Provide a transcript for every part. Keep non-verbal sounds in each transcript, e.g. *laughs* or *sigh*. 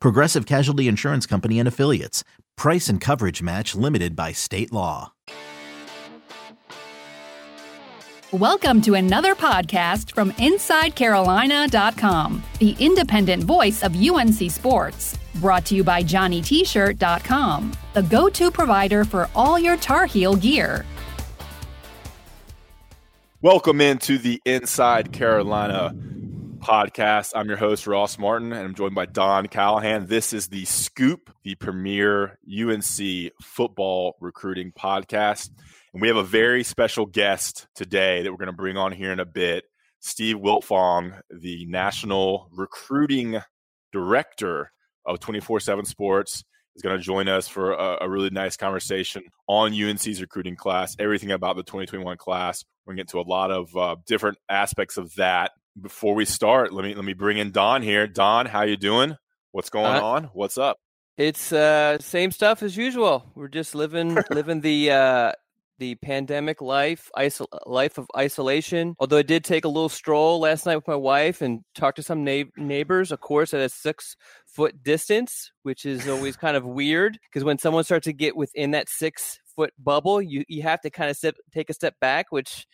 Progressive Casualty Insurance Company and Affiliates. Price and coverage match limited by state law. Welcome to another podcast from InsideCarolina.com, the independent voice of UNC Sports. Brought to you by JohnnyT-shirt.com, the go-to provider for all your Tar Heel gear. Welcome into the Inside Carolina podcast. I'm your host, Ross Martin, and I'm joined by Don Callahan. This is the Scoop, the premier UNC football recruiting podcast. And we have a very special guest today that we're going to bring on here in a bit. Steve Wiltfong, the national recruiting director of 24 7 Sports, is going to join us for a, a, really nice conversation on UNC's recruiting class, everything about the 2021 class. We're going to get to a lot of uh, different aspects of that. Before we start, let me let me bring in Don here. Don, how you doing? What's going uh, on? What's up? It's uh, same stuff as usual. We're just living *laughs* living the uh, the pandemic life, isol- life of isolation. Although I did take a little stroll last night with my wife and talk to some na- neighbors, of course, at a six foot distance, which is always kind of weird because when someone starts to get within that six foot bubble, you, you have to kind of step, take a step back, which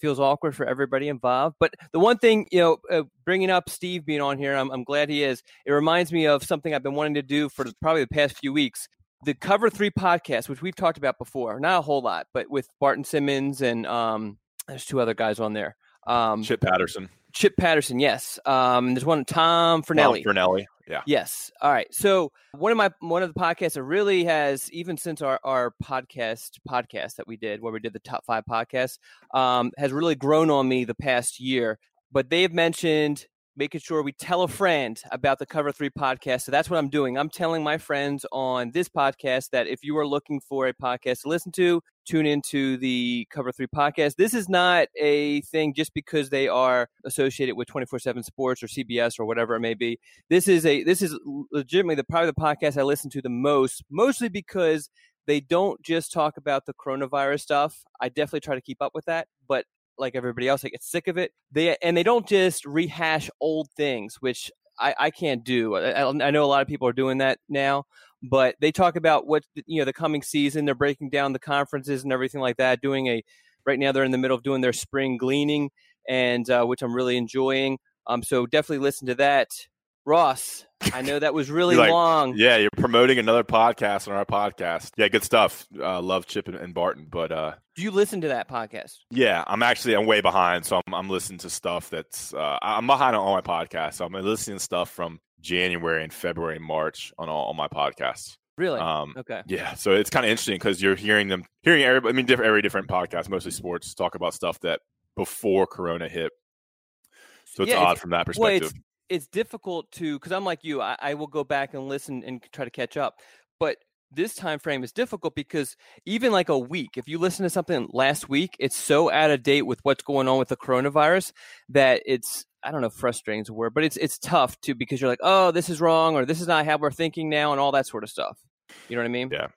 feels awkward for everybody involved. But the one thing, you know, uh, bringing up Steve being on here, I'm, I'm glad he is. It reminds me of something I've been wanting to do for probably the past few weeks. The Cover Three podcast, which we've talked about before, not a whole lot, but with Barton Simmons and um, there's two other guys on there. Um, Chip Patterson. Chip Patterson, yes. Um, there's one Tom Fornelli. Tom Fornelli, yeah. Yes. All right. So one of my one of the podcasts that really has even since our our podcast podcast that we did where we did the top five podcasts um, has really grown on me the past year. But they've mentioned making sure we tell a friend about the Cover Three podcast. So that's what I'm doing. I'm telling my friends on this podcast that if you are looking for a podcast to listen to, tune into the Cover Three podcast. This is not a thing just because they are associated with 24 7 Sports or CBS or whatever it may be. This is a this is legitimately the probably the podcast I listen to the most, mostly because they don't just talk about the coronavirus stuff. I definitely try to keep up with that, but like everybody else, I get sick of it. They and they don't just rehash old things, which I, I can't do. I, I know a lot of people are doing that now, but they talk about what you know the coming season. They're breaking down the conferences and everything like that. Doing a right now, they're in the middle of doing their spring gleaning, and uh, which I'm really enjoying. Um, so definitely listen to that. Ross, I know that was really like, long. Yeah, you're promoting another podcast on our podcast. Yeah, good stuff. Uh, love Chip and, and, Barton, but uh, do you listen to that podcast? Yeah, I'm actually I'm way behind, so I'm, I'm listening to stuff that's uh, I'm behind on all my podcasts. So I'm listening to stuff from January and February and March on all, all my podcasts. Really? Um, okay. Yeah, so it's kind of interesting because you're hearing them, hearing every, I mean, different, every different podcast, mostly sports, talk about stuff that before Corona hit. So it's yeah, odd it's, from that perspective. Well, it's difficult to because I'm like you. I, I will go back and listen and try to catch up, but this time frame is difficult because even like a week if you listen to something last week it's so out of date with what's going on with the coronavirus that it's i don't know frustrating is a word but it's it's tough to because you're like oh this is wrong or this is not how we're thinking now and all that sort of stuff. You know what i mean? Yeah.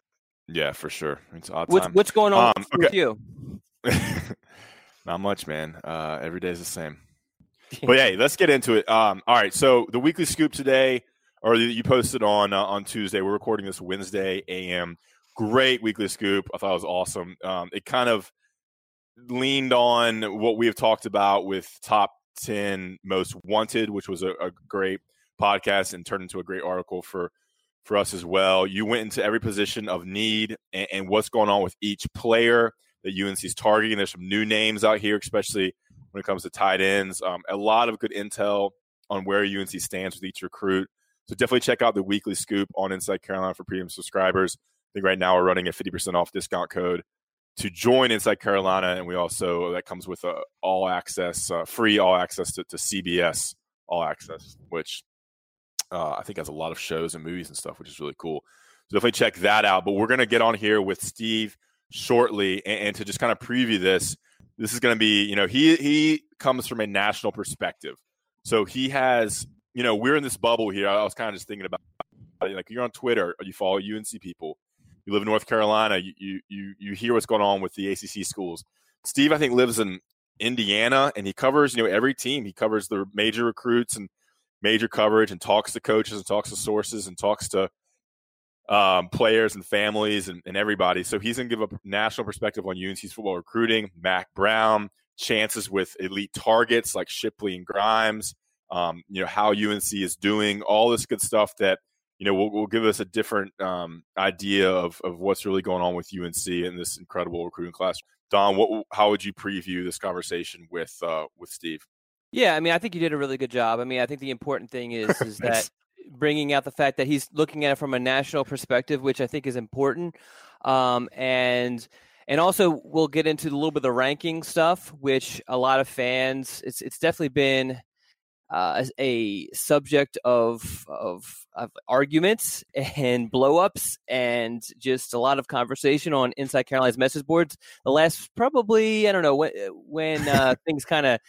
Yeah for sure. It's odd what's, what's going on um, with okay. you? *laughs* Not much man. Uh every day is the same *laughs* but hey, let's get into it. Um, all right, so the weekly scoop today, or you posted on uh, on Tuesday. We're recording this Wednesday a.m. Great weekly scoop. I thought it was awesome. Um, it kind of leaned on what we have talked about with top ten most wanted, which was a, a great podcast and turned into a great article for for us as well. You went into every position of need and, and what's going on with each player that UNC is targeting. There's some new names out here, especially when it comes to tight ends. Um, a lot of good intel on where UNC stands with each recruit. So definitely check out the weekly scoop on Inside Carolina for premium subscribers. I think right now we're running a 50% off discount code to join Inside Carolina. And we also, that comes with a all access, uh, free all access to, to, CBS all access, which uh, I think has a lot of shows and movies and stuff, which is really cool. So definitely check that out. But we're going to get on here with Steve shortly and, and to just kind of preview this. This is going to be, you know, he he comes from a national perspective. So he has, you know, we're in this bubble here. I was kind of just thinking about like you're on Twitter, you follow UNC people. You live in North Carolina, you you you hear what's going on with the ACC schools. Steve, I think, lives in Indiana, and he covers you know every team. He covers the major recruits and major coverage, and talks to coaches and talks to sources and talks to um, players and families and, and, everybody. So he's going to give a national perspective on UNC's football recruiting. Mack Brown chances with elite targets like Shipley and Grimes. Um, you know how UNC is doing all this good stuff that you know will, will give us a different um, idea of, of what's really going on with UNC in this incredible recruiting class. Don, what, how would you preview this conversation with uh, with Steve? Yeah, I mean, I think you did a really good job. I mean, I think the important thing is *laughs* is that bringing out the fact that he's looking at it from a national perspective, which I think is important, um, and and also we'll get into a little bit of the ranking stuff, which a lot of fans it's it's definitely been uh, a subject of, of, of arguments and blowups and just a lot of conversation on Inside Carolina's message boards. The last probably I don't know when when uh, *laughs* things kind of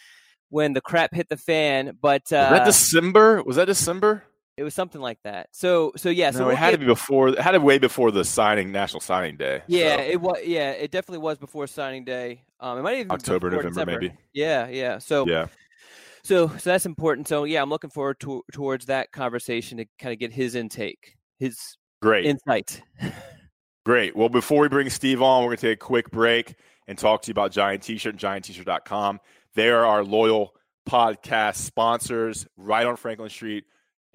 when the crap hit the fan. But uh, was that December? Was that December? It was something like that. So so yeah. So no, we'll it had get, to be before. It had to be way before the signing National Signing Day. Yeah, so. it was. Yeah, it definitely was before signing day. Um, it might even October, November, December. maybe. Yeah, yeah. So yeah. So, so that's important. So, yeah, I'm looking forward to, towards that conversation to kind of get his intake, his great insight. *laughs* great. Well, before we bring Steve on, we're going to take a quick break and talk to you about Johnny T-shirt, JohnnyT-shirt.com. They are our loyal podcast sponsors, right on Franklin Street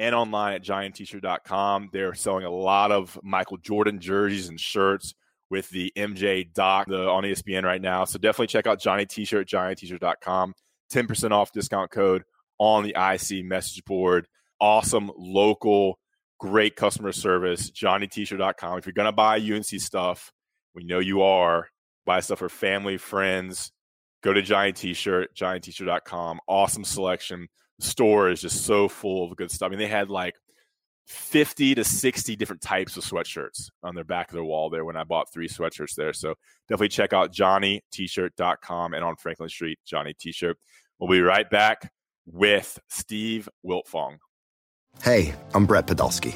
and online at JohnnyT-shirt.com. They're selling a lot of Michael Jordan jerseys and shirts with the MJ doc the, on ESPN right now. So definitely check out Johnny T-shirt, JohnnyT-shirt.com. 10% off discount code on the IC message board. Awesome local, great customer service. JohnnyT-shirt.com. If you're going to buy UNC stuff, we know you are. Buy stuff for family, friends. Go to Johnny T-shirt, JohnnyT-shirt.com. Awesome selection. Store is just so full of good stuff. I mean, they had like 50 to 60 different types of sweatshirts on their back of their wall there when I bought three sweatshirts there. So definitely check out johnnytshirt.com and on Franklin Street, Johnny T-shirt. We'll be right back with Steve Wiltfong. Hey, I'm Brett Podolsky,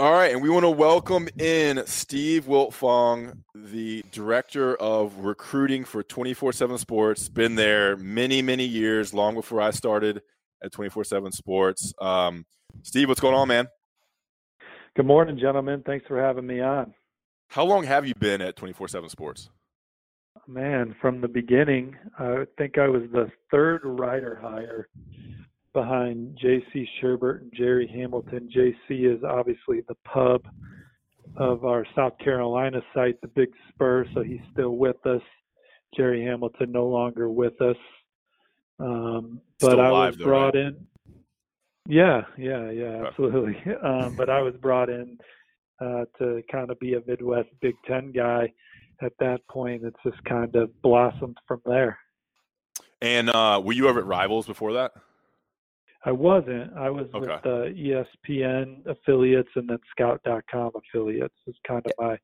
All right, and we want to welcome in Steve Wiltfong, the director of recruiting for 24 7 Sports. Been there many, many years, long before I started at 24 7 Sports. Um, Steve, what's going on, man? Good morning, gentlemen. Thanks for having me on. How long have you been at 24 7 Sports? Man, from the beginning, I think I was the third writer hire behind J.C. Shurburtt and Jerry Hamilton. J.C. is obviously the pub of our South Carolina site, the Big Spur, so he's still with us. Jerry Hamilton no longer with us. Um, but I was though, brought right? in. Yeah, yeah, yeah, absolutely. *laughs* um, but I was brought in uh, to kind of be a Midwest Big Ten guy. At that point, it's just kind of blossomed from there. And uh, were you ever at Rivals before that? I wasn't. I was Okay. with the ESPN affiliates and then Scout.com affiliates. Is kind of my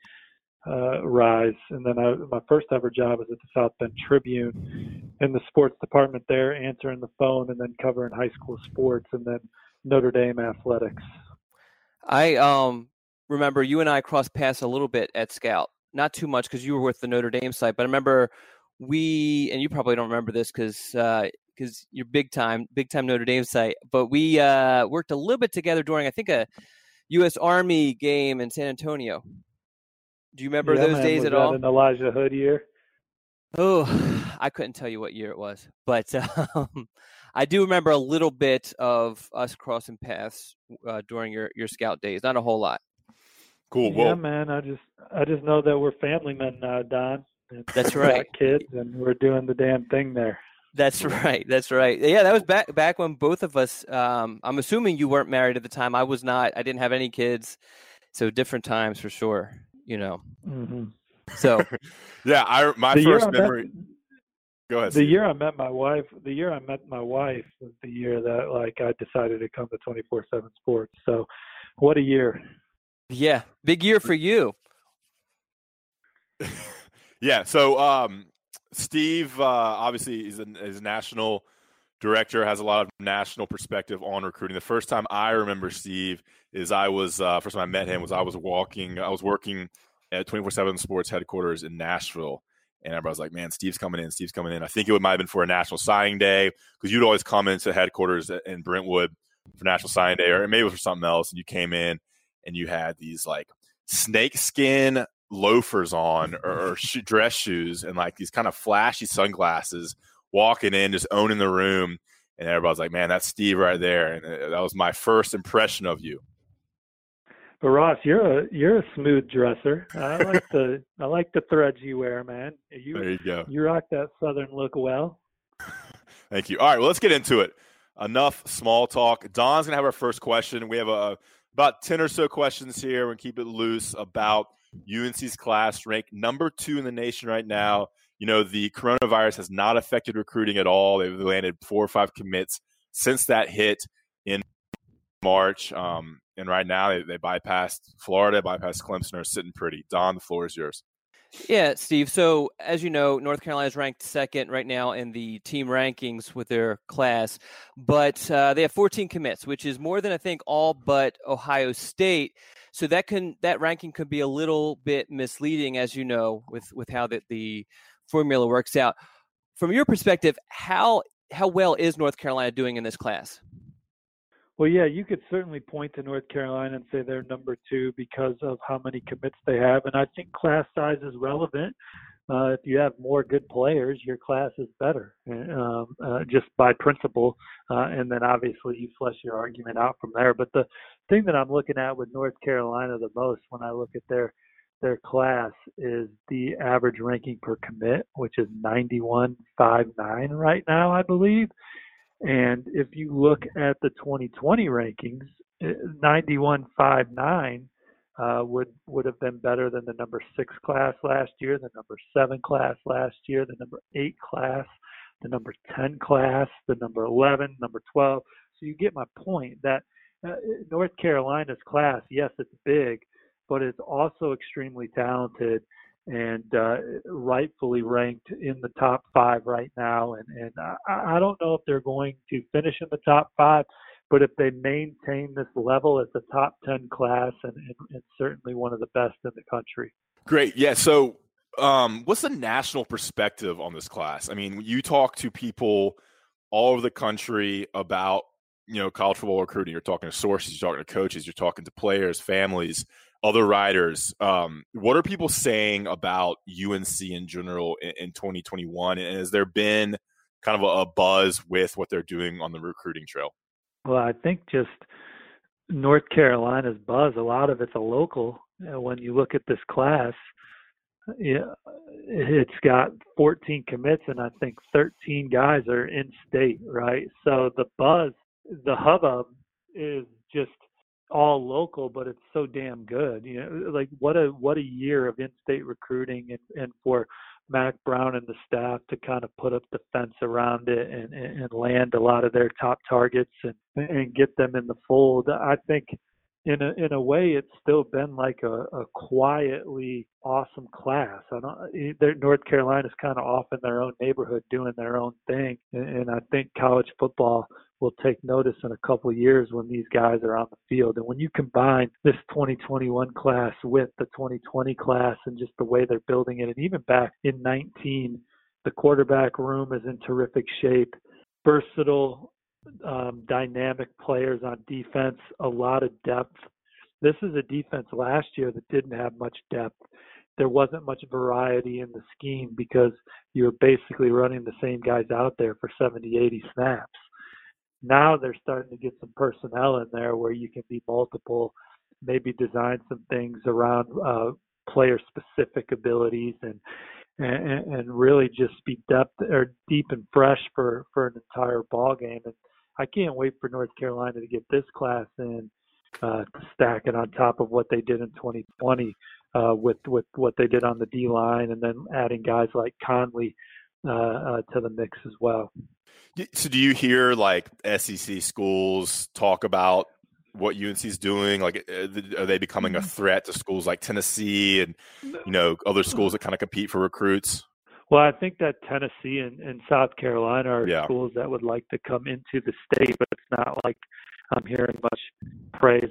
uh, rise. And then I, my first ever job was at the South Bend Tribune in the sports department there, answering the phone and then covering high school sports and then Notre Dame athletics. I um remember you and I crossed paths a little bit at Scout. Not too much because you were with the Notre Dame site, but I remember we and you probably don't remember this because because you're big time, big time Notre Dame site. But we uh, worked a little bit together during I think a U.S. Army game in San Antonio. Do you remember yeah, those man, days was at that all? An Elijah Hood year. Oh, *sighs* I couldn't tell you what year it was, but *laughs* um, I do remember a little bit of us crossing paths uh, during your, your scout days. Not a whole lot. Cool. Yeah, man. I just I just know that we're family men now, Don. and That's right. Kids, and we're doing the damn thing there. That's *laughs* right. That's right. Yeah, that was back back when both of us. Um, I'm assuming you weren't married at the time. I was not. I didn't have any kids, so different times for sure. You know. hmm So *laughs* yeah, I my the first I met- memory. Go ahead. the Steve. year I met my wife, the year I met my wife was the year that like I decided to come to 24/7 Sports. So, what a year! yeah, big year for you. *laughs* Yeah. So, um, Steve, uh, obviously, is a, is a national director, has a lot of national perspective on recruiting. The first time I remember Steve is I was uh, first time I met him was I was walking, I was working at twenty four seven Sports headquarters in Nashville, and I was like, "Man, Steve's coming in. Steve's coming in." I think it would might have been for a national signing day because you'd always come into headquarters in Brentwood for national signing day, or maybe it was for something else. And you came in and you had these like snake skin loafers on or, or *laughs* dress shoes and like these kind of flashy sunglasses walking in just owning the room and everybody's like man that's steve right there and uh, that was my first impression of you. But Ross, you're a you're a smooth dresser. *laughs* I like the I like the threads you wear, man. You there you go. you rock that southern look well. *laughs* thank you. All right well let's get into it. Enough small talk. Don's gonna have our first question. We have a about 10 or so questions here. And keep it loose about unc's class ranked number two in the nation right now you know the coronavirus has not affected recruiting at all they've landed four or five commits since that hit in march um, and right now they, they bypassed florida bypassed clemson are sitting pretty don the floor is yours Yeah, Steve. So, as you know, North Carolina is ranked second right now in the team rankings with their class, but uh, they have 14 commits, which is more than I think all but Ohio State. So that can that ranking could be a little bit misleading, as you know, with with how that the formula works out. From your perspective, how how well is North Carolina doing in this class? Well, yeah, you could certainly point to North Carolina and say they're number two because of how many commits they have, and I think class size is relevant. Uh, if you have more good players, your class is better, um, uh, just by principle. Uh, and then obviously you flesh your argument out from there. But the thing that I'm looking at with North Carolina the most when I look at their their class is the average ranking per commit, which is 91.59 right now, I believe. And if you look at the 2020 rankings, eh, 91.59 uh, would would have been better than the number six class last year, the number seven class last year, the number eight class, the number 10 class, the number 11, number 12. So you get my point that uh, North Carolina's class, yes, it's big, but it's also extremely talented and uh, rightfully ranked in the top five right now. And, and I, I don't know if they're going to finish in the top five, but if they maintain this level as the top 10 class and, and, and certainly one of the best in the country. Great. Yeah. So, um, what's the national perspective on this class? I mean, you talk to people all over the country about, you know, college football recruiting. You're talking to sources, you're talking to coaches, you're talking to players, families, other riders. Um, what are people saying about UNC in general in, in 2021? And has there been kind of a, a buzz with what they're doing on the recruiting trail? Well, I think just North Carolina's buzz, a lot of it's a local. Uh, When you look at this class, it's got 14 commits, and I think 13 guys are in state, right? So the buzz, the hubbub is just all local, but it's so damn good. You know, like what a what a year of in-state recruiting, and and for Mack Brown and the staff to kind of put up the fence around it and, and, and land a lot of their top targets and and get them in the fold. I think in a in a way it's still been like a, a quietly awesome class. I don't North Carolina's kind of off in their own neighborhood doing their own thing, and, and I think college football will take notice in a couple of years when these guys are on the field. And when you combine this 2021 class with the 2020 class and just the way they're building it, and even back in 19, the quarterback room is in terrific shape. Versatile, um, dynamic players on defense, a lot of depth. This is a defense last year that didn't have much depth. There wasn't much variety in the scheme because you were basically running the same guys out there for 70, 80 snaps. Now they're starting to get some personnel in there where you can be multiple, maybe design some things around uh, player specific abilities and, and and really just be depth or deep and fresh for for an entire ball game. And I can't wait for North Carolina to get this class in, uh, to stack it on top of what they did in 2020 uh, with with what they did on the D line, and then adding guys like Conley uh, uh, to the mix as well. So, do you hear like SEC schools talk about what UNC is doing? Like, uh, are they becoming a mm-hmm. threat to schools like Tennessee and you know other schools that kind of compete for recruits? Well, I think that Tennessee and, and South Carolina are yeah. schools that would like to come into the state, but it's not like I'm hearing much praise.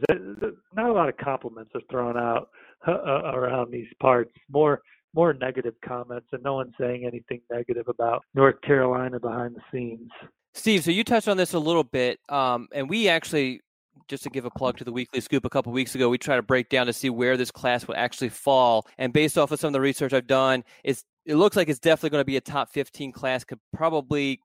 Not a lot of compliments are thrown out uh, uh, around these parts. More more negative comments, and no one's saying anything negative about North Carolina behind the scenes. Steve, so you touched on this a little bit, um, and we actually just to give a plug to the weekly scoop a couple weeks ago we tried to break down to see where this class would actually fall. And based off of some of the research i've done it's it looks like it's definitely going to be a top 15 class could probably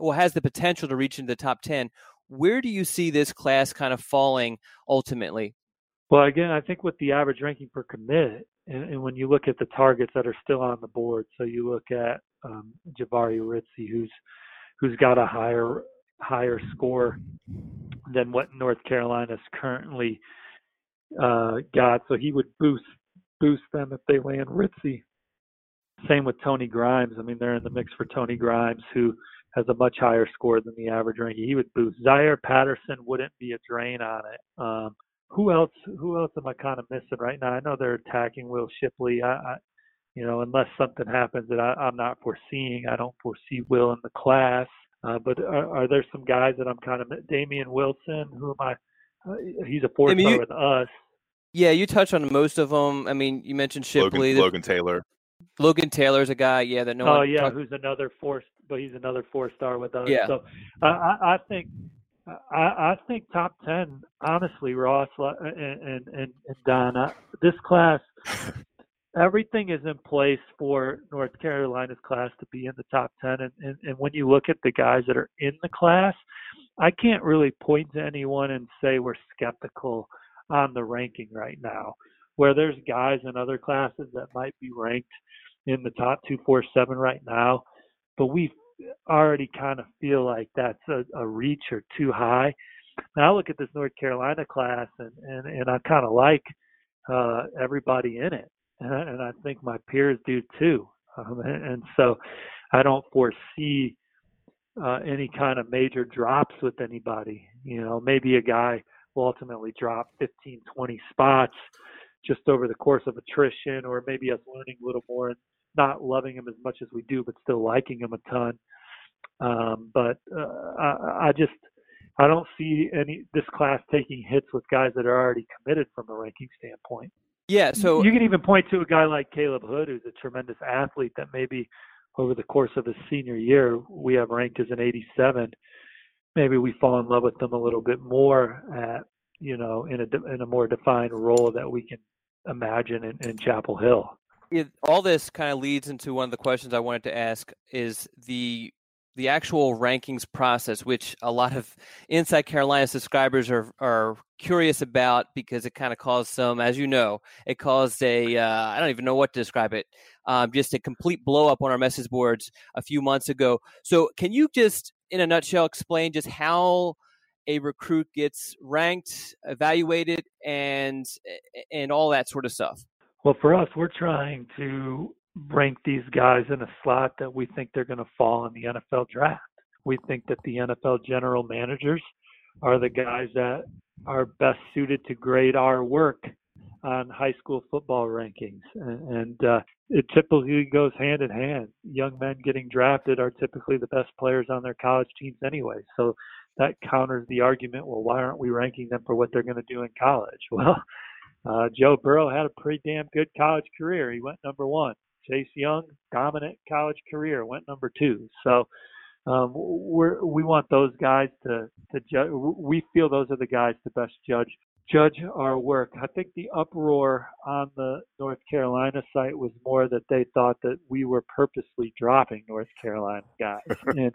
well has the potential to reach into the top 10 where do you see this class kind of falling ultimately? Well again i think with the average ranking per commit and, and when you look at the targets that are still on the board so you look at um, Jahvaree Ritzie who's who's got a higher higher score than what north carolina's currently uh, got so he would boost boost them if they land ritzie same with Tony Grimes. I mean, they're in the mix for Tony Grimes, who has a much higher score than the average ranking. He would boost. Zaire Patterson wouldn't be a drain on it. Um, who else? Who else am I kind of missing right now? I know they're attacking Will Shipley. I, I you know, unless something happens that I, I'm not foreseeing, I don't foresee Will in the class. Uh, but are, are there some guys that I'm kind of Damian Wilson? Who am I? Uh, he's a four star with us. Yeah, you touched on most of them. I mean, you mentioned Shipley, Logan, Logan Taylor. Logan Taylor's a guy, yeah, that no oh, one. yeah, talk- who's another four, but he's another four star with us. Yeah. So I, I think. I, I think top ten, honestly, Ross and and, and Don. Uh, this class, everything is in place for North Carolina's class to be in the top ten. And, and and when you look at the guys that are in the class, I can't really point to anyone and say we're skeptical on the ranking right now. Where there's guys in other classes that might be ranked in the top 247 right now, but we already kind of feel like that's a, a reach or too high. Now I look at this North Carolina class and and, and I kind of like uh, everybody in it, and I, think my peers do too. Um, and, and so I don't foresee uh, any kind of major drops with anybody. You know, maybe a guy will ultimately drop 15, 20 spots just over the course of attrition, or maybe us learning a little more and not loving him as much as we do, but still liking him a ton. Um, but uh, I, I just I don't see any this class taking hits with guys that are already committed from a ranking standpoint. Yeah, so you can even point to a guy like Caleb Hood, who's a tremendous athlete that maybe over the course of his senior year we have ranked as an 87. Maybe we fall in love with them a little bit more at you know in a in a more defined role that we can imagine in, in Chapel Hill it, all this kind of leads into one of the questions I wanted to ask is the the actual rankings process, which a lot of Inside Carolina subscribers are are curious about because it kind of caused some, as you know, it caused a uh, I don't even know what to describe it, um, just a complete blow up on our message boards a few months ago. So, can you just, in a nutshell, explain just how a recruit gets ranked, evaluated, and and all that sort of stuff? Well, for us, we're trying to rank these guys in a slot that we think they're going to fall in the NFL draft. We think that the NFL general managers are the guys that are best suited to grade our work on high school football rankings. And, and uh, it typically goes hand in hand. Young men getting drafted are typically the best players on their college teams anyway. So that counters the argument. Well, why aren't we ranking them for what they're going to do in college? *laughs* Well, uh, Joe Burrow had a pretty damn good college career. He went number one. Chase Young, dominant college career, went number two. So um, we're, we want those guys to to judge. We feel those are the guys to best judge judge our work. I think the uproar on the North Carolina site was more that they thought that we were purposely dropping North Carolina guys. *laughs* and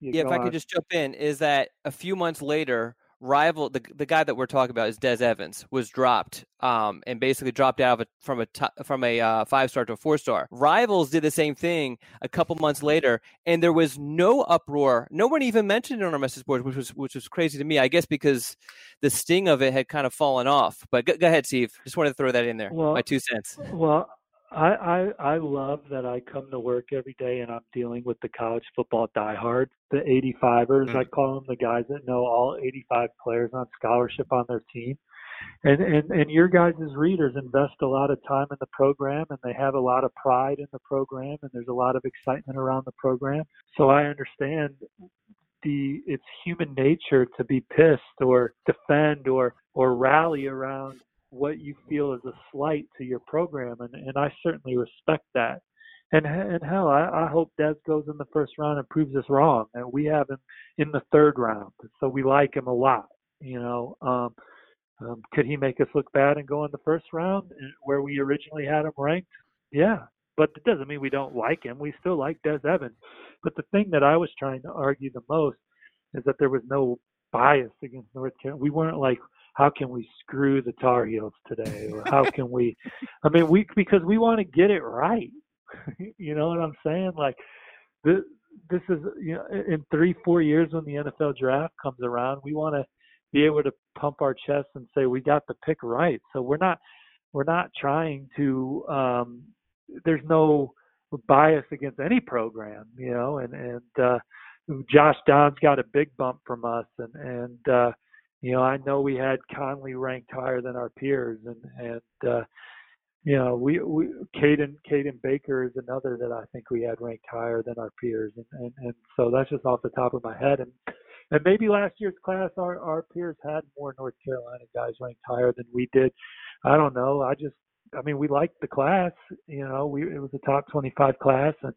yeah, if I could just jump in, is that a few months later, rival the the guy that we're talking about is Des Evans was dropped um, and basically dropped out of a, from a t- from a uh, five star to a four star. Rivals did the same thing a couple months later, and there was no uproar. No one even mentioned it on our message board, which was which was crazy to me. I guess because the sting of it had kind of fallen off. But go, go ahead, Steve. Just wanted to throw that in there. Well, my two cents. Well, I, I I love that I come to work every day and I'm dealing with the college football diehards, the 85ers. Mm-hmm. I call them the guys that know all 85 players on scholarship on their team. And and and your guys' as readers invest a lot of time in the program and they have a lot of pride in the program and there's a lot of excitement around the program. So I understand the it's human nature to be pissed or defend or or rally around what you feel is a slight to your program, and, and I certainly respect that. And and hell, I, I hope Des goes in the first round and proves us wrong. And we have him in the third round, so we like him a lot. You know, um, um, could he make us look bad and go in the first round eh, where we originally had him ranked? Yeah, but it doesn't mean we don't like him. We still like Des Evans. But the thing that I was trying to argue the most is that there was no bias against North Carolina. We weren't like how can we screw the Tar Heels today, or how can we? I mean, we because we want to get it right. *laughs* you know what I'm saying? Like this, this is you know, in three, four years when the NFL draft comes around, we want to be able to pump our chest and say we got the pick right. So we're not we're not trying to. um There's no bias against any program, you know, and and uh Josh Downs got a big bump from us, and and uh, you know, I know we had Conley ranked higher than our peers, and and uh, you know, we we Caden Caden Baker is another that I think we had ranked higher than our peers, and and, and so that's just off the top of my head, and and maybe last year's class our our peers had more North Carolina guys ranked higher than we did. I don't know. I just I mean, we liked the class. You know, we it was a top 25 class, and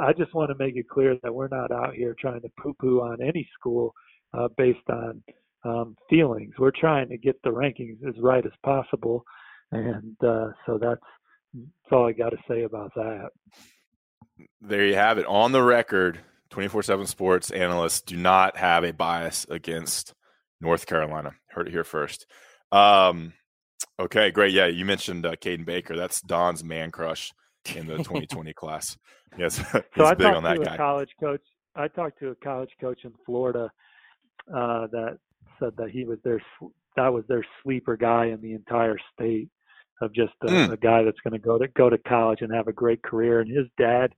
I just want to make it clear that we're not out here trying to poo-poo on any school uh, based on um, feelings. We're trying to get the rankings as right as possible, and uh, so that's that's all I got to say about that. There you have it. On the record, 24/7 Sports analysts do not have a bias against North Carolina. Heard it here first. Um, okay, great. Yeah, you mentioned uh, Caden Baker. That's Don's man crush in the 2020 *laughs* class. Yes, *laughs* so I talked to a college coach. I talked to a college coach in Florida uh, that said that he was their that was their sleeper guy in the entire state of just a, mm. a guy that's going to go to go to college and have a great career. And his dad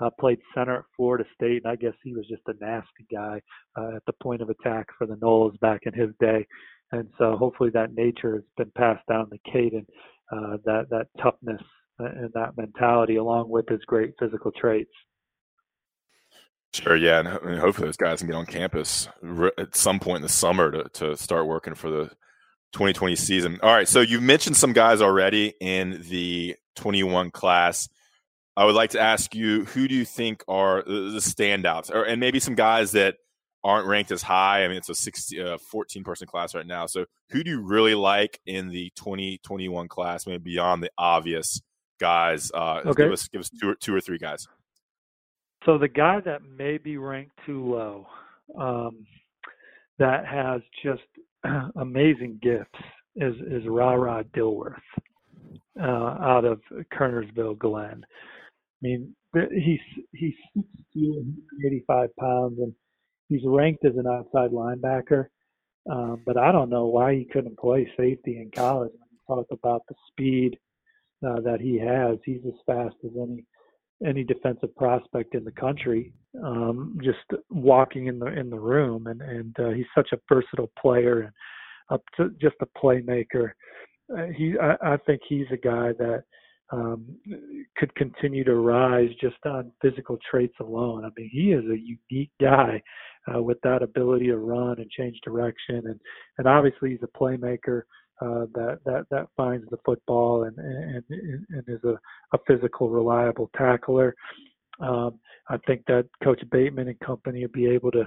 uh, played center at Florida State, and I guess he was just a nasty guy uh, at the point of attack for the Noles back in his day. And so hopefully that nature has been passed down to Caden, uh, that that toughness and that mentality, along with his great physical traits. Sure, yeah, and hopefully those guys can get on campus at some point in the summer to, to start working for the 2020 season. All right, so you mentioned some guys already in the 21 class. I would like to ask you, who do you think are the standouts, or and maybe some guys that aren't ranked as high? I mean, it's a 60, uh, 14 person class right now. So, who do you really like in the 2021 class, maybe beyond the obvious guys? Uh, okay. Give us give us two, two or three guys. So the guy that may be ranked too low, um, that has just *clears throat* amazing gifts, is is Ra Ra Dillworth uh, out of Kernersville Glenn. I mean, he's he's 85 pounds, and he's ranked as an outside linebacker. Um, but I don't know why he couldn't play safety in college. When you talk about the speed uh, that he has, he's as fast as any any defensive prospect in the country. Um, just walking in the in the room, and and uh, he's such a versatile player and up to just a playmaker. Uh, he, I, I think he's a guy that um, could continue to rise just on physical traits alone. I mean, he is a unique guy uh, with that ability to run and change direction, and and obviously he's a playmaker uh, that that that finds the football and and and is a, a physical, reliable tackler. Um, I think that Coach Bateman and company will be able to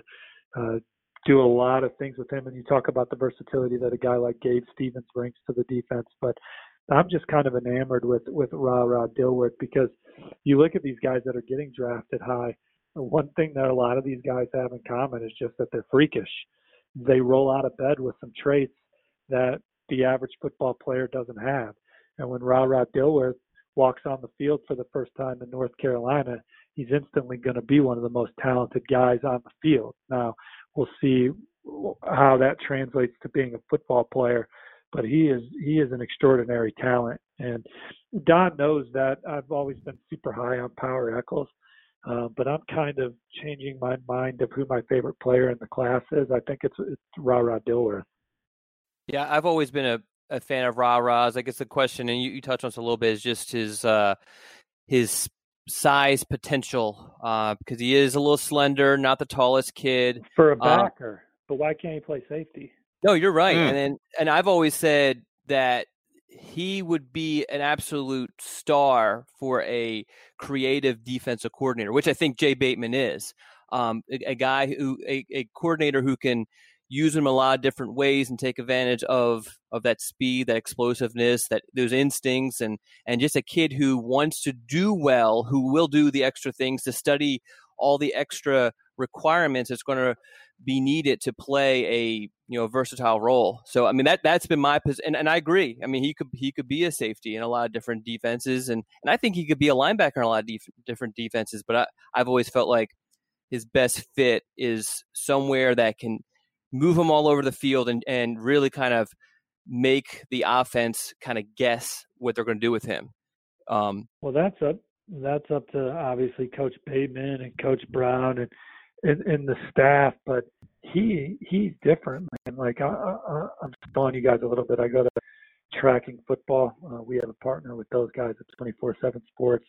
uh, do a lot of things with him. And you talk about the versatility that a guy like Gabe Stevens brings to the defense, but I'm just kind of enamored with with Ra Ra Dillworth because you look at these guys that are getting drafted high. One thing that a lot of these guys have in common is just that they're freakish. They roll out of bed with some traits that the average football player doesn't have. And when Ra Ra Dillworth walks on the field for the first time in North Carolina, he's instantly going to be one of the most talented guys on the field. Now, we'll see how that translates to being a football player but he is he is an extraordinary talent, and Don knows that. I've always been super high on Power Echols, uh, but I'm kind of changing my mind of who my favorite player in the class is. I think it's it's Ra Ra Dillworth. Yeah, I've always been a, a fan of Ra Ra's. I guess the question, and you, you touched on this a little bit, is just his uh, his size potential uh, because he is a little slender, not the tallest kid for a uh, backer. but why can't he play safety? No, you're right. Mm. And then, and I've always said that he would be an absolute star for a creative defensive coordinator, which I think Jay Bateman is. Um, a, a, guy who, a, a, coordinator who can use him a lot of different ways and take advantage of of that speed, that explosiveness, that those instincts, and and just a kid who wants to do well, who will do the extra things to study all the extra requirements that's going to be needed to play a you know versatile role. So I mean that that's been my position, and, and I agree. I mean he could he could be a safety in a lot of different defenses, and and I think he could be a linebacker in a lot of def- different defenses. But I, I've always felt like his best fit is somewhere that can move him all over the field and and really kind of make the offense kind of guess what they're going to do with him. Um, well, that's up that's up to obviously Coach Bateman and Coach Brown and and, and the staff, but he he's different, man. Like I, I, I'm telling you guys a little bit. I go to tracking football. Uh, we have a partner with those guys at 24/7 Sports.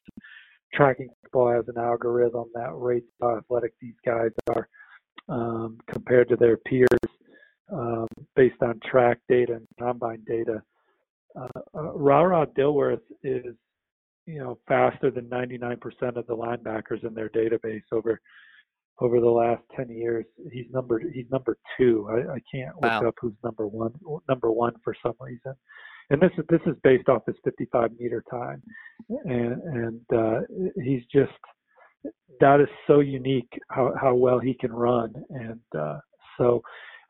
Tracking football has an algorithm that rates how athletic these guys are um, compared to their peers um, based on track data and combine data. Uh, uh, Dillworth is you know, faster than 99% of the linebackers in their database over over the last 10 years. He's number he's number two. I, I can't look up who's number one number one for some reason. And this is this is based off his 55 meter time, and and uh, he's just that is so unique how how well he can run, and uh, so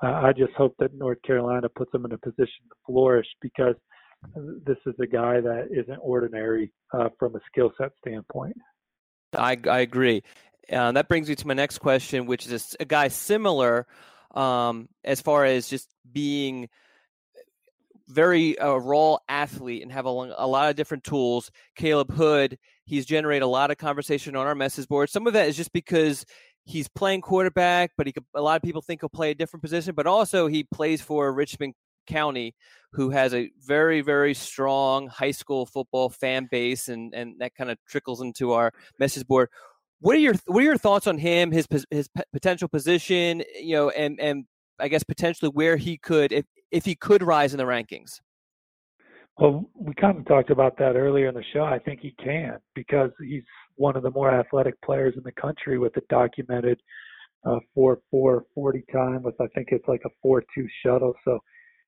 uh, I just hope that North Carolina puts him in a position to flourish because this is a guy that isn't ordinary uh, from a skill set standpoint. I, I agree. Uh, that brings me to my next question, which is a, a guy similar um, as far as just being very uh, raw athlete and have a, a, lot of different tools. Caleb Hood, he's generated a lot of conversation on our message board. Some of that is just because he's playing quarterback, but he could, a lot of people think he'll play a different position. But also he plays for Richmond County, who has a very, very strong high school football fan base, and, and that kind of trickles into our message board. What are your What are your thoughts on him, his his potential position, you know, and and I guess potentially where he could, if if he could rise in the rankings? Well, we kind of talked about that earlier in the show. I think he can because he's one of the more athletic players in the country with a documented uh, 4 4 40 time with I think it's like a 4 2 shuttle. So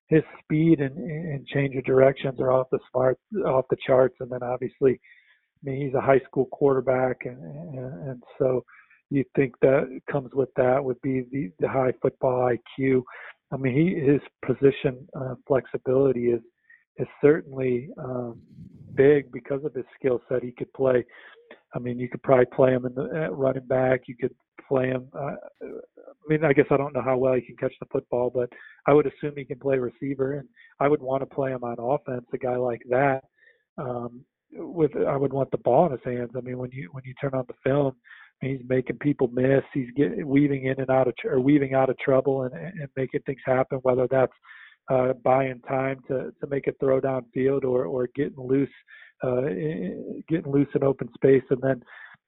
his speed and, and change of directions are off the smart off the charts. And then obviously, I mean, he's a high school quarterback, and and, and so you think that comes with that would be the, the high football IQ. I mean, he his position uh, flexibility is is certainly um, big because of his skill set. He could play. I mean, you could probably play him in the uh, running back. You could play him. Uh, I mean, I guess I don't know how well he can catch the football, but I would assume he can play receiver, and I would want to play him on offense. A guy like that, um, with I would want the ball in his hands. I mean, when you when you turn on the film, he's making people miss. He's getting weaving in and out of tr- or weaving out of trouble and, and making things happen. Whether that's uh, buying time to to make a throw downfield or or getting loose, uh, getting loose in open space, and then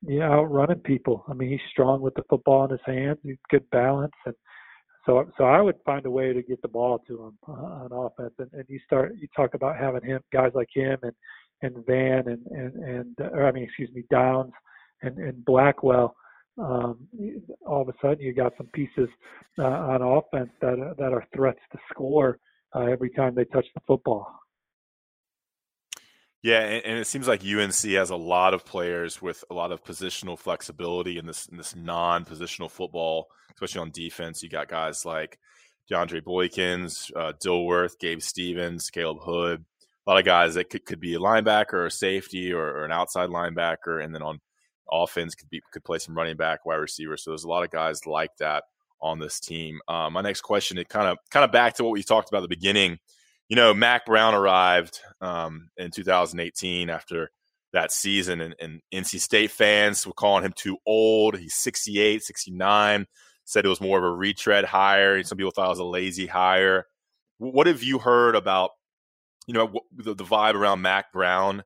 you know, outrunning people. I mean, he's strong with the football in his hands. He's good balance, and so so I would find a way to get the ball to him uh, on offense. And, and you start you talk about having him guys like him and and Van and and and or I mean, excuse me, Downs and and Blackwell. Um, all of a sudden, you got some pieces uh, on offense that that are threats to score uh, every time they touch the football. Yeah, and, and, it seems like UNC has a lot of players with a lot of positional flexibility in this in this non-positional football, especially on defense. You got guys like DeAndre Boykins, uh, Dillworth, Gabe Stevens, Caleb Hood. A lot of guys that could, could be a linebacker or a safety or, or an outside linebacker, and then on offense could be could play some running back, wide receiver. So there's a lot of guys like that on this team. Um, my next question is kind of kind of back to what we talked about at the beginning you know, Mack Brown arrived um, in 2018 after that season, and, and, NC State fans were calling him too old. He's 68, 69. Said it was more of a retread hire. Some people thought it was a lazy hire. What have you heard about, you know, the, the vibe around Mack Brown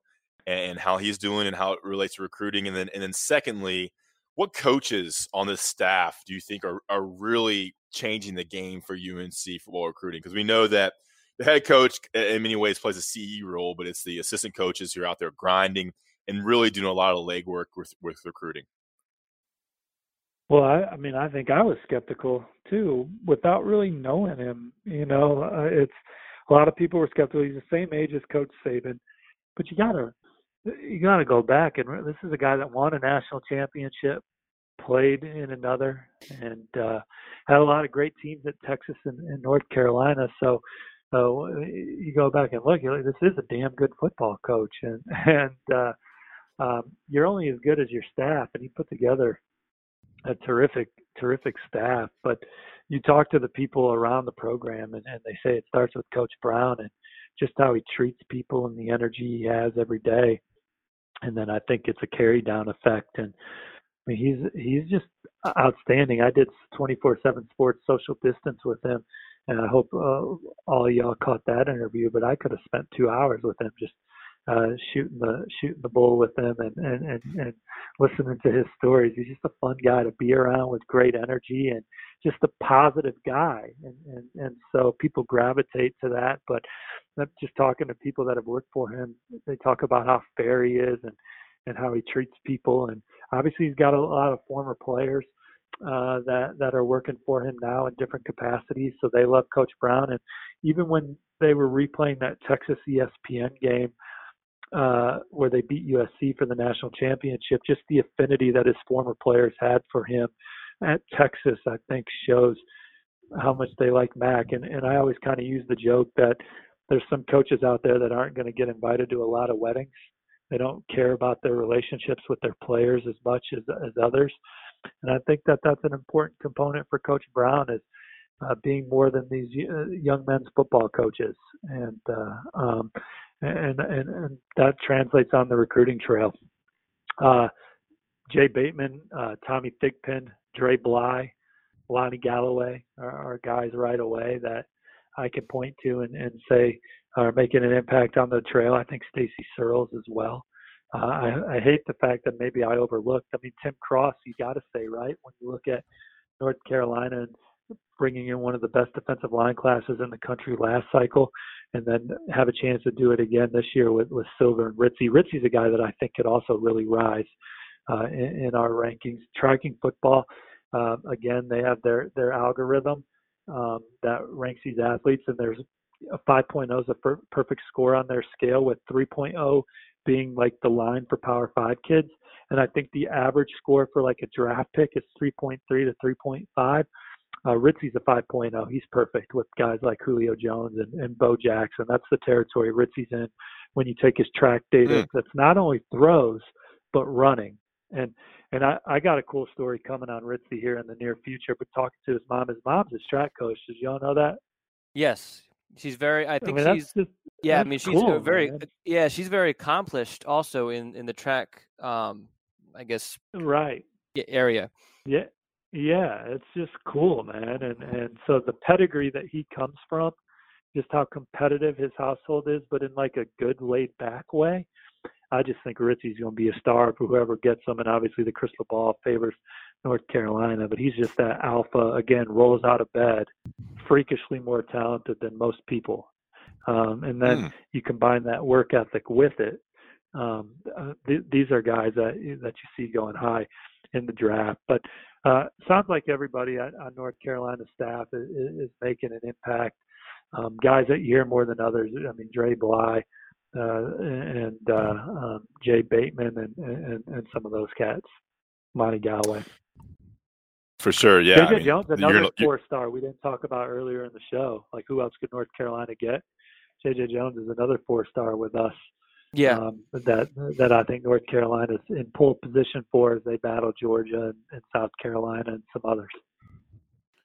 and how he's doing and how it relates to recruiting? And then, and then secondly, what coaches on this staff do you think are, are really changing the game for UNC football recruiting? Because we know that – the head coach in many ways plays a CE role, but it's the assistant coaches who are out there grinding and really doing a lot of legwork with, with recruiting. Well, I, I mean, I think I was skeptical too, without really knowing him. You know, uh, it's a lot of people were skeptical. He's the same age as Coach Saban, but you gotta you gotta go back and re- this is a guy that won a national championship, played in another, and uh, had a lot of great teams at Texas and, and North Carolina. So so uh, you go back and look, like, this is a damn good football coach, and *laughs* and uh, um, you're only as good as your staff. And he put together a terrific, terrific staff. But you talk to the people around the program, and, and they say it starts with Coach Brown and just how he treats people and the energy he has every day. And then I think it's a carry down effect. And I mean, he's he's just outstanding. I did 24/7 sports social distance with him and I hope uh, all y'all caught that interview. But I could have spent two hours with him just uh, shooting the shooting the bull with him and, and and and listening to his stories. He's just a fun guy to be around with great energy and just a positive guy. And and and so people gravitate to that. But just talking to people that have worked for him, they talk about how fair he is and and how he treats people. And obviously, he's got a lot of former players uh, that that are working for him now in different capacities. So they love Coach Brown, and even when they were replaying that Texas ESPN game uh, where they beat USC for the national championship, just the affinity that his former players had for him at Texas, I think shows how much they like Mack. And and I always kind of use the joke that there's some coaches out there that aren't going to get invited to a lot of weddings. They don't care about their relationships with their players as much as as others. And I think that that's an important component for Coach Brown is uh, being more than these uh, young men's football coaches, and uh, um, and, and and that translates on the recruiting trail. Uh, Jay Bateman, uh, Tommy Thigpen, Dre Bly, Lonnie Galloway are, are, guys right away that I can point to and, and say are making an impact on the trail. I think Stacy Searels as well. Uh, I, I hate the fact that maybe I overlooked. I mean, Tim Cross, you got to say right when you look at North Carolina and bringing in one of the best defensive line classes in the country last cycle, and then have a chance to do it again this year with with Silver and Ritzie. Ritzie's a guy that I think could also really rise uh, in, in our rankings. Tracking football, uh, again, they have their their algorithm um, that ranks these athletes, and there's a 5.0 is a per- perfect score on their scale, with 3.0 being like the line for Power Five kids. And I think the average score for like a draft pick is 3.3 to 3.5. Uh, Ritzie's a 5.0. He's perfect with guys like Julio Jones and, and Bo Jackson. That's the territory Ritzie's in when you take his track data. Mm. That's not only throws, but running. And and I, I got a cool story coming on Ritzie here in the near future, but talking to his mom, his mom's a track coach. Does y'all know that? Yes. She's very. I think I mean, she's. Just, yeah, I mean, she's cool, very. Man. Yeah, she's very accomplished. Also in in the track, um, I guess. Right. Yeah area. Yeah, yeah, it's just cool, man. And and so the pedigree that he comes from, just how competitive his household is, but in like a good laid back way. I just think Ritzie's going to be a star for whoever gets him, and obviously the crystal ball favors North Carolina. But he's just that alpha again, rolls out of bed, freakishly more talented than most people. Um, and then mm. you combine that work ethic with it. Um, uh, th- these are guys that that you see going high in the draft. But uh, sounds like everybody on, on North Carolina staff is, is making an impact. Um, guys that you hear more than others. I mean, Dre Bly uh, and uh, um, Jay Bateman and, and and some of those cats, Monty Galloway. For sure, yeah. JJ I mean, Jones, another four star we didn't talk about earlier in the show. Like who else could North Carolina get? JJ Jones is another four star with us. Yeah, um, that that I think North Carolina is in pole position for as they battle Georgia and, and South Carolina and some others.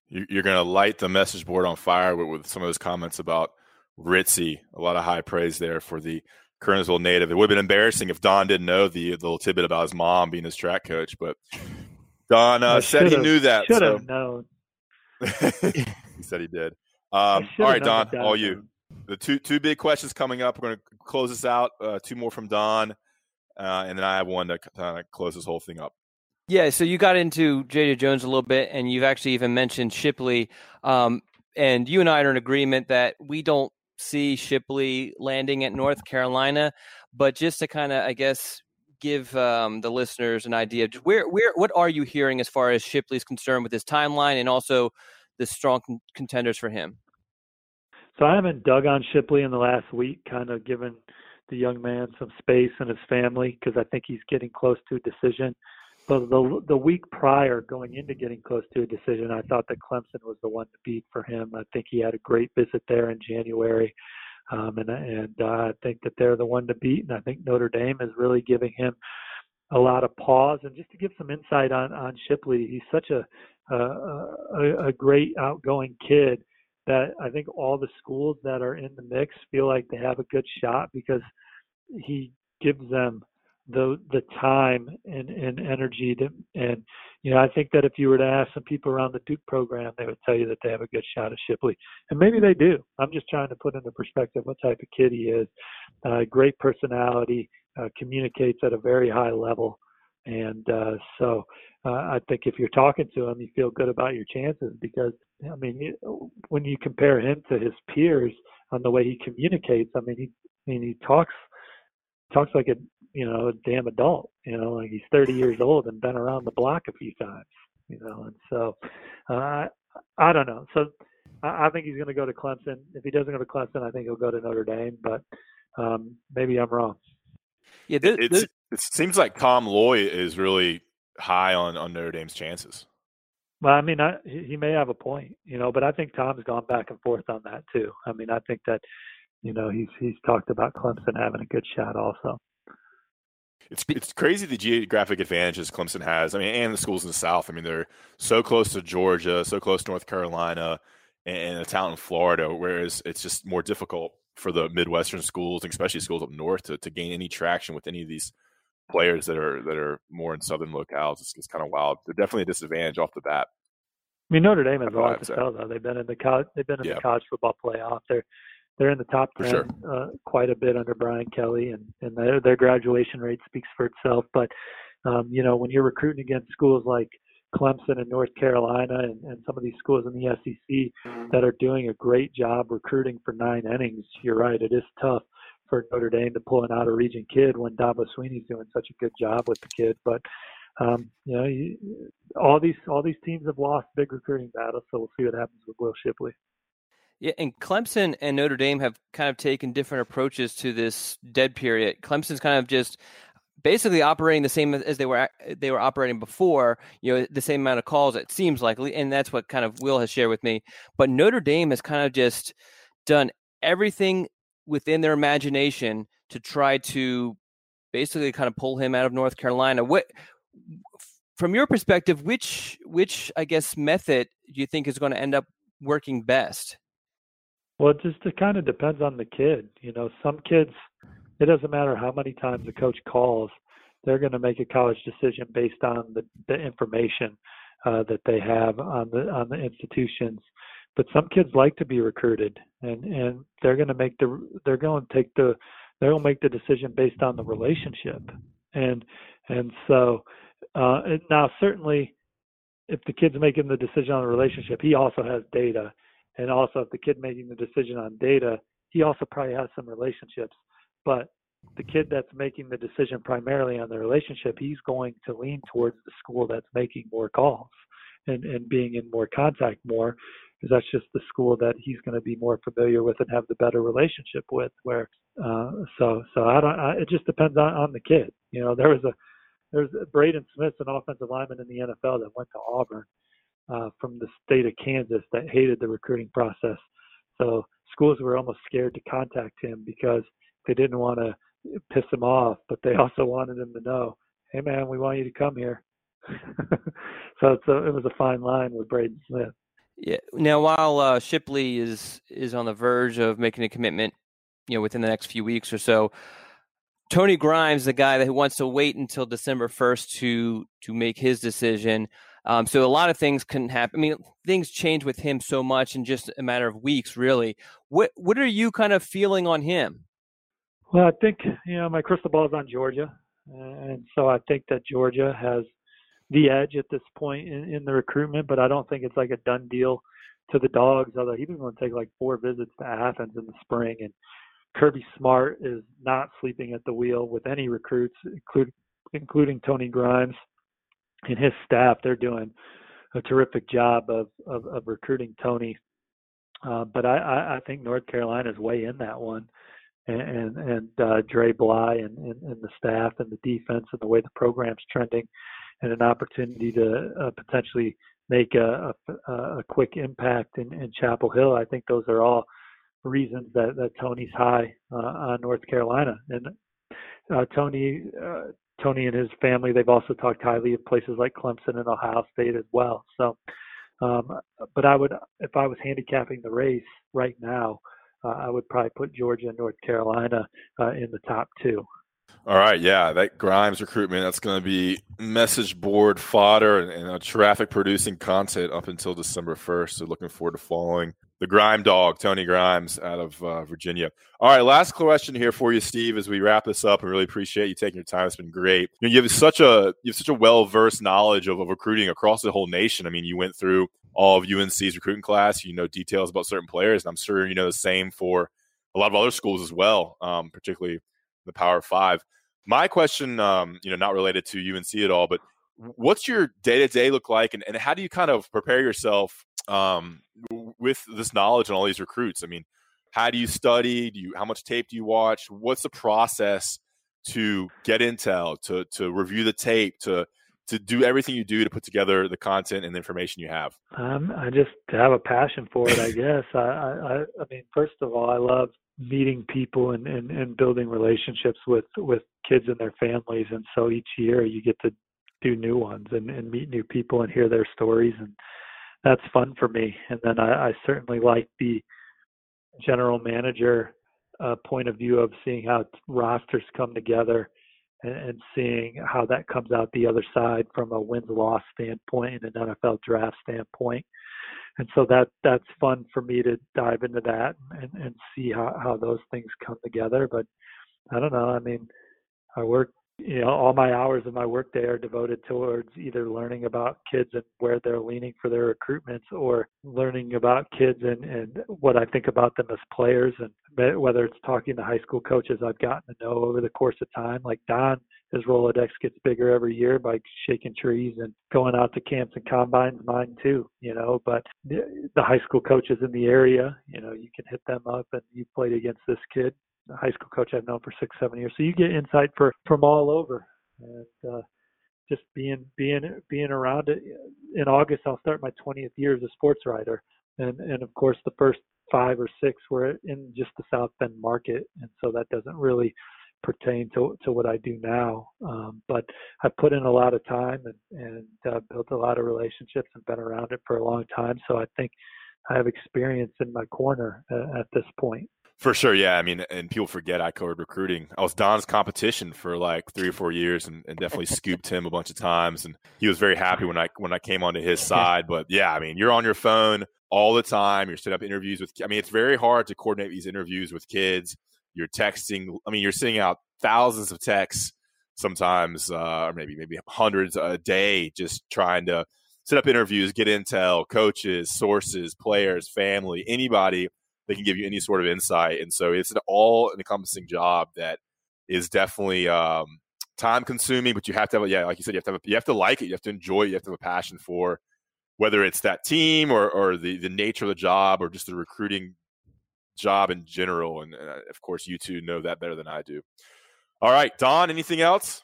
You're going to light the message board on fire with, with some of those comments about Ritzie. A lot of high praise there for the Kernersville native. It would have been embarrassing if Don didn't know the, the little tidbit about his mom being his track coach, but Don uh, said he knew that. Should have so. known. *laughs* he said he did. Um, all right, Don, all you the two two big questions coming up. We're going to close this out. Uh, two more from Don, uh, and then I have one to kind of close this whole thing up. Yeah, so you got into JJ Jones a little bit, and you've actually even mentioned Shipley. Um, and you and I are in agreement that we don't see Shipley landing at North Carolina, but just to kind of, I guess, give um, the listeners an idea, where, where, what are you hearing as far as Shipley's concerned with his timeline, and also the strong con- contenders for him? So I haven't dug on Shipley in the last week, kind of given the young man some space and his family because I think he's getting close to a decision. But the the week prior, going into getting close to a decision, I thought that Clemson was the one to beat for him. I think he had a great visit there in January, um, and and uh, I think that they're the one to beat. And I think Notre Dame is really giving him a lot of pause. And just to give some insight on on Shipley, he's such a a, a, a great outgoing kid that I think all the schools that are in the mix feel like they have a good shot because he gives them the the time and, and energy to and you know I think that if you were to ask some people around the Duke program they would tell you that they have a good shot at Shipley. And maybe they do. I'm just trying to put into perspective what type of kid he is. Uh, great personality uh, communicates at a very high level. And uh, so uh, I think if you're talking to him, you feel good about your chances because I mean, when you compare him to his peers on the way he communicates, I mean, he I mean he talks talks like a you know a damn adult. You know, like he's 30 years old and been around the block a few times. You know, and so uh, I don't know. So I, I think he's going to go to Clemson. If he doesn't go to Clemson, I think he'll go to Notre Dame. But um, maybe I'm wrong. Yeah, this, this, it seems like Tom Loy is really high on on Notre Dame's chances. Well, I mean, I, he may have a point, you know, but I think Tom's gone back and forth on that too. I mean, I think that, you know, he's he's talked about Clemson having a good shot also. It's it's crazy the geographic advantages Clemson has. I mean, and the schools in the South. I mean, they're so close to Georgia, so close to North Carolina, and a town in Florida. Whereas it's just more difficult for the Midwestern schools, especially schools up north, to, to gain any traction with any of these players that are that are more in southern locales. It's, it's kind of wild. They're definitely a disadvantage off the bat. I mean, Notre Dame has a lot to tell though. They've been in the college, they've been in yeah. the college football playoff. They're they're in the top ten sure. uh, quite a bit under Brian Kelly, and and their their graduation rate speaks for itself. But um, you know, when you're recruiting against schools like Clemson and North Carolina and, and some of these schools in the SEC that are doing a great job recruiting for nine innings, you're right. It is tough for Notre Dame to pull an out of region kid when Dabo Swinney's doing such a good job with the kid. But um, you know, you, all these all these teams have lost big recruiting battles, so we'll see what happens with Will Shipley. Yeah, and Clemson and Notre Dame have kind of taken different approaches to this dead period. Clemson's kind of just basically operating the same as they were they were operating before. You know, the same amount of calls it seems like, and that's what kind of Will has shared with me. But Notre Dame has kind of just done everything within their imagination to try to basically kind of pull him out of North Carolina. What from your perspective, which which I guess method do you think is going to end up working best? Well, it just it kind of depends on the kid. You know, some kids it doesn't matter how many times a coach calls, they're going to make a college decision based on the, the information uh, that they have on the on the institutions but some kids like to be recruited and and they're going to make the they're going to take the they'll make the decision based on the relationship. And and so uh, now certainly if the kid's making the decision on the relationship, he also has data. And also if the kid making the decision on data, he also probably has some relationships. But the kid that's making the decision primarily on the relationship, he's going to lean towards the school that's making more calls and, and being in more contact more because that's just the school that he's going to be more familiar with and have the better relationship with where uh so so i don't I, it just depends on on the kid you know there was a there's braden smith's an offensive lineman in the nfl that went to auburn uh from the state of kansas that hated the recruiting process so schools were almost scared to contact him because they didn't want to piss him off, but they *laughs* also wanted him to know, hey man, we want you to come here. *laughs* so it's a, it was a fine line with Braden Smith. Yeah. Now, while uh, Shipley is is on the verge of making a commitment, you know, within the next few weeks or so, Tony Grimes, the guy that wants to wait until December first to to make his decision. Um, so a lot of things can happen. I mean, things change with him so much in just a matter of weeks, really. What what are you kind of feeling on him? Well, I think you know my crystal ball is on Georgia, and so I think that Georgia has the edge at this point in, in the recruitment. But I don't think it's like a done deal to the dogs. Although he's going to take like four visits to Athens in the spring, and Kirby Smart is not sleeping at the wheel with any recruits, including including Tony Grimes and his staff. They're doing a terrific job of of, of recruiting Tony. Uh, but I, I, I think North Carolina is way in that one and and uh, Dre Bly and, and, and the staff and the defense and the way the program's trending, and an opportunity to uh, potentially make a, a, a quick impact in, in Chapel Hill. I think those are all reasons that, that Tony's high uh, on North Carolina. And uh, Tony, uh, Tony and his family, they've also talked highly of places like Clemson and Ohio State as well. So, um, but I would, if I was handicapping the race right now, uh, I would probably put Georgia and North Carolina uh, in the top two. All right, yeah, that Grimes recruitment that's going to be message board fodder and, and traffic producing content up until December first. So looking forward to following the Grime dog, Tony Grimes, out of uh, Virginia. All right, last question here for you, Steve, as we wrap this up. I really appreciate you taking your time. It's been great. You, know, you have such a you have such a well versed knowledge of, of recruiting across the whole nation. I mean, you went through all of UNC's recruiting class. You know details about certain players, and I'm sure you know the same for a lot of other schools as well, um, particularly the Power Five. My question, um, you know, not related to UNC at all, but what's your day to day look like, and, and how do you kind of prepare yourself um, with this knowledge and all these recruits? I mean, how do you study? Do you how much tape do you watch? What's the process to get intel, to to review the tape, to to do everything you do to put together the content and the information you have? Um, I just have a passion for it, I *laughs* guess. I, I, I mean, first of all, I love meeting people and, and, and building relationships with, with kids and their families. And so each year you get to do new ones and, and meet new people and hear their stories. And that's fun for me. And then I, I certainly like the general manager uh, point of view of seeing how rosters come together and, and seeing how that comes out the other side from a wins loss standpoint and an NFL draft standpoint. And so that that's fun for me to dive into that and, and see how, how those things come together. But I don't know. I mean, I work you know all my hours of my workday are devoted towards either learning about kids and where they're leaning for their recruitments or learning about kids and and what I think about them as players. And whether it's talking to high school coaches I've gotten to know over the course of time like Don his Rolodex gets bigger every year by shaking trees and going out to camps and combines mine too you know but the, the high school coaches in the area you know you can hit them up and you played against this kid high school coach I've known for six, seven years. So you get insight for from all over, and uh, just being being being around it. In August, I'll start my 20th year as a sports writer, and and of course the first five or six were in just the South Bend market, and so that doesn't really pertain to to what I do now. Um, but I put in a lot of time and and uh, built a lot of relationships and been around it for a long time. So I think I have experience in my corner uh, at this point. For sure, yeah. I mean, and people forget I covered recruiting. I was Don's competition for like three or four years, and, and definitely scooped him a bunch of times. And he was very happy when I when I came onto his *laughs* side. But yeah, I mean, you're on your phone all the time. You're setting up interviews with. I mean, it's very hard to coordinate these interviews with kids You're texting. I mean, you're sending out thousands of texts sometimes, uh, or maybe maybe hundreds a day, just trying to set up interviews, get intel, coaches, sources, players, family, anybody that can give you any sort of insight. And so it's an all encompassing job that is definitely um, time consuming, but you have to have, yeah, like you said, you have to have, a, you have to like it, you have to enjoy it, you have to have a passion for whether it's that team or, or the, the nature of the job or just the recruiting job in general. And uh, of course, you two know that better than I do. All right, Don, anything else?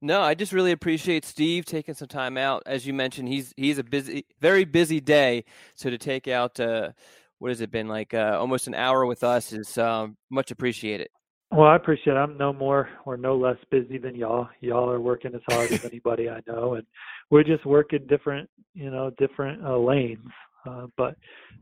No, I just really appreciate Steve taking some time out. As you mentioned, he's he's a busy, very busy day. So to take out, uh, what has it been like, uh, almost an hour with us is um, much appreciated. Well, I appreciate. It. I'm no more or no less busy than y'all. Y'all are working as hard as anybody I know, and we're just working different, you know, different uh, lanes. Uh, but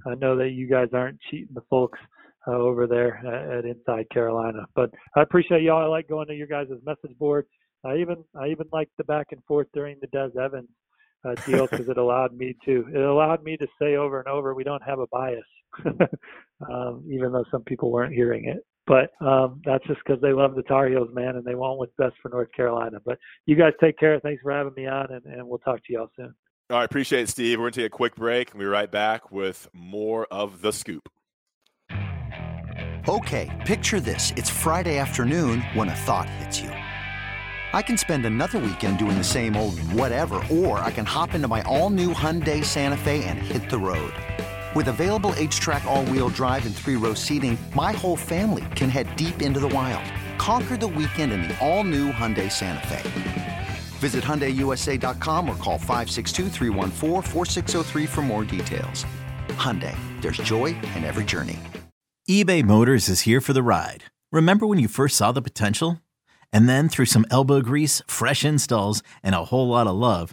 I know that you guys aren't cheating the folks uh, over there at, at Inside Carolina. But I appreciate y'all. I like going to your guys' message board. I even I even like the back and forth during the Des Evans uh, deal because it allowed me to it allowed me to say over and over we don't have a bias, *laughs* um, even though some people weren't hearing it. But um, that's just because they love the Tar Heels, man, and they want what's best for North Carolina. But you guys take care. Thanks for having me on, and, and we'll talk to y'all soon. All right, appreciate it, Steve. We're going to take a quick break, and we'll be right back with more of The Scoop. Okay, picture this. It's Friday afternoon when a thought hits you. I can spend another weekend doing the same old whatever, or I can hop into my all-new Hyundai Santa Fe and hit the road. With available H-Track all-wheel drive and three-row seating, my whole family can head deep into the wild. Conquer the weekend in the all-new Hyundai Santa Fe. Visit HyundaiUSA.com or call 562 for more details. Hyundai, there's joy in every journey. eBay Motors is here for the ride. Remember when you first saw the potential? And then through some elbow grease, fresh installs, and a whole lot of love,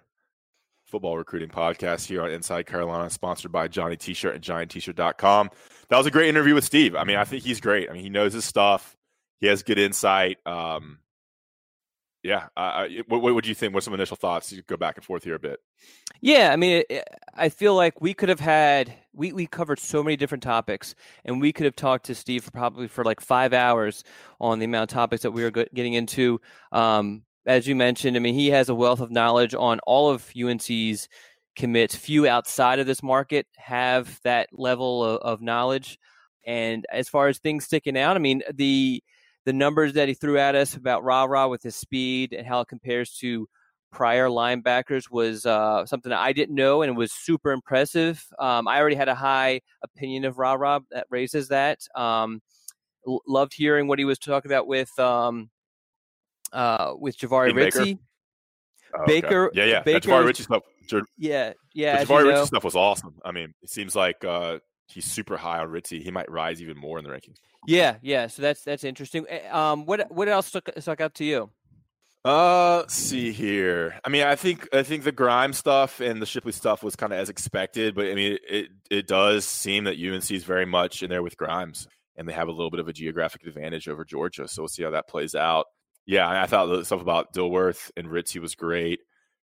football recruiting podcast here on Inside Carolina, sponsored by Johnny T-shirt and JohnnyT-shirt.com. That was a great interview with Steve. I mean, I think he's great. I mean, he knows his stuff. He has good insight. Um, yeah, uh, what, what would you think? What's some initial thoughts? You go back and forth here a bit. Yeah, I mean, I feel like we could have had we we covered so many different topics, and we could have talked to Steve for probably for like five hours on the amount of topics that we were getting into. Um, as you mentioned, I mean, he has a wealth of knowledge on all of UNC's commits. Few outside of this market have that level of, of knowledge. And as far as things sticking out, I mean, the the numbers that he threw at us about Ra Ra with his speed and how it compares to prior linebackers was uh, something that I didn't know and was super impressive. Um, I already had a high opinion of Ra Ra that raises that. Um, loved hearing what he was talking about with um, uh, with Jahvaree Ritzie. Oh, Baker, okay. yeah, yeah, Baker, Ritzie stuff. Yeah, yeah. Jahvaree Ritzie stuff was awesome. I mean, it seems like uh, he's super high on Ritzie. He might rise even more in the rankings. Yeah, yeah. So that's that's interesting. Eh, um, what what else stuck stuck out to you? Uh, see here. I mean, I think I think the Grime stuff and the Shipley stuff was kind of as expected, but I mean, it it does seem that UNC is very much in there with Grimes, and they have a little bit of a geographic advantage over Georgia. So we'll see how that plays out. Yeah, I thought the stuff about Dillworth and Ritzie was great.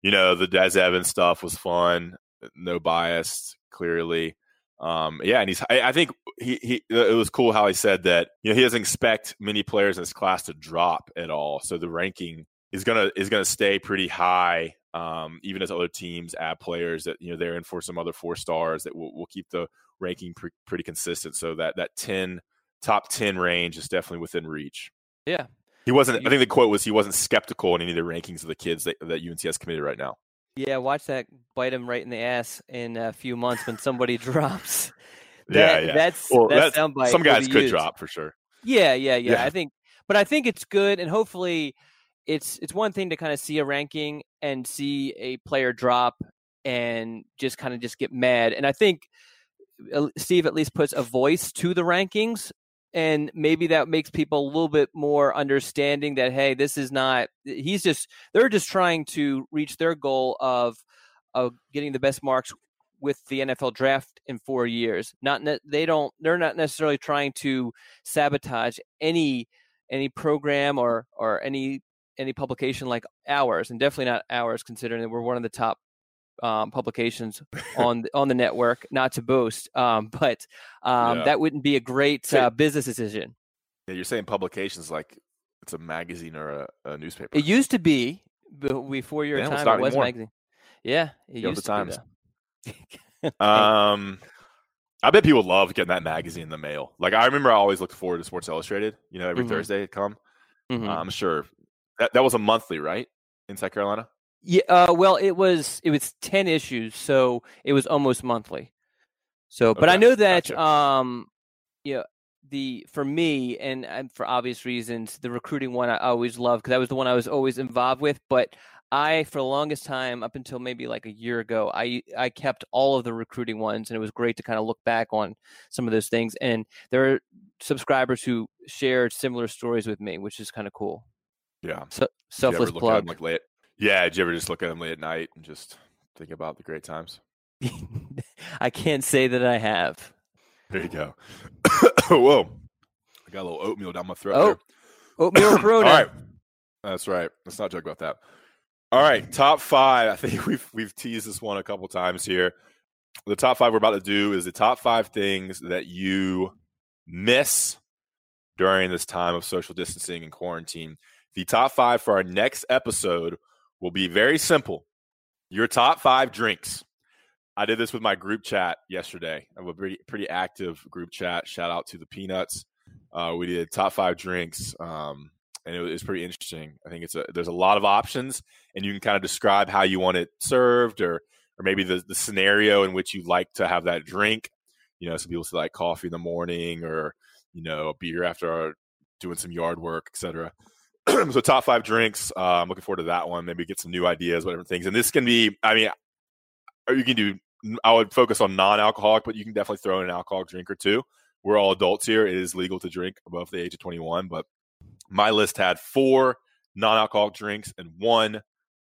You know, the Des Evans stuff was fun. No bias, clearly. Um, yeah, and he's. I, I, think he, he. It was cool how he said that. You know, he doesn't expect many players in his class to drop at all. So the ranking is gonna is gonna stay pretty high. Um, even as other teams add players that you know they're in for some other four stars that will will keep the ranking pre- pretty consistent. So that that ten top ten range is definitely within reach. Yeah, He wasn't. I think the quote was he wasn't skeptical in any of the rankings of the kids that, that UNC has committed right now. Yeah, watch that bite him right in the ass in a few months when somebody *laughs* drops. *laughs* That, yeah, yeah. That's, well, that's, that's some guys could used. drop for sure. Yeah, yeah, yeah, yeah. I think, but I think it's good, and hopefully, it's it's one thing to kind of see a ranking and see a player drop and just kind of just get mad. And I think uh, Steve at least puts a voice to the rankings and maybe that makes people a little bit more understanding that hey this is not he's just they're just trying to reach their goal of of getting the best marks with the NFL draft in 4 years. Not they don't they're not necessarily trying to sabotage any any program or or any any publication like ours and definitely not ours considering that we're one of the top um, publications *laughs* on on the network. Not to boast, um, but um, yeah. that wouldn't be a great uh, business decision. Yeah, you're saying publications like it's a magazine or a, a newspaper. It used to be before your Damn, time. It was anymore. magazine. Yeah, it used the to times. *laughs* um, I bet people love getting that magazine in the mail. Like I remember, I always looked forward to Sports Illustrated. You know, every mm-hmm. Thursday it come. Mm-hmm. Uh, I'm sure that that was a monthly, right, in South Carolina. Yeah, uh, well, it was it was ten issues, so it was almost monthly. So, but okay, I know that gotcha. um, you know, the for me and, and for obvious reasons, the recruiting one I always loved because that was the one I was always involved with. But I, for the longest time, up until maybe like a year ago, I I kept all of the recruiting ones, and it was great to kind of look back on some of those things. And there are subscribers who shared similar stories with me, which is kind of cool. Yeah. So selfless plug. like yeah, did you ever just look at them late at night and just think about the great times? *laughs* I can't say that I have. There you go. *coughs* Whoa, I got a little oatmeal down my throat. Oh, there. oatmeal Corona. *coughs* All right, that's right. Let's not joke about that. All right, top five. I think *laughs* we've we've teased this one a couple times here. The top five we're about to do is the top five things that you miss during this time of social distancing and quarantine. The top five for our next episode will be very simple. Your top five drinks. I did this with my group chat yesterday. I have a pretty pretty active group chat. Shout out to the Peanuts. Uh, we did top five drinks, um, and it was, pretty interesting. I think it's a there's a lot of options, and you can kind of describe how you want it served, or or maybe the the scenario in which you like to have that drink. You know, some people say like coffee in the morning, or you know, a beer after doing some yard work, etc. *clears throat* so top five drinks. Uh, I'm looking forward to that one. Maybe get some new ideas, whatever things. And this can be, I mean, you can do. I would focus on non-alcoholic, but you can definitely throw in an alcoholic drink or two. We're all adults here. It is legal to drink above the age of 21, but my list had four non-alcoholic drinks and one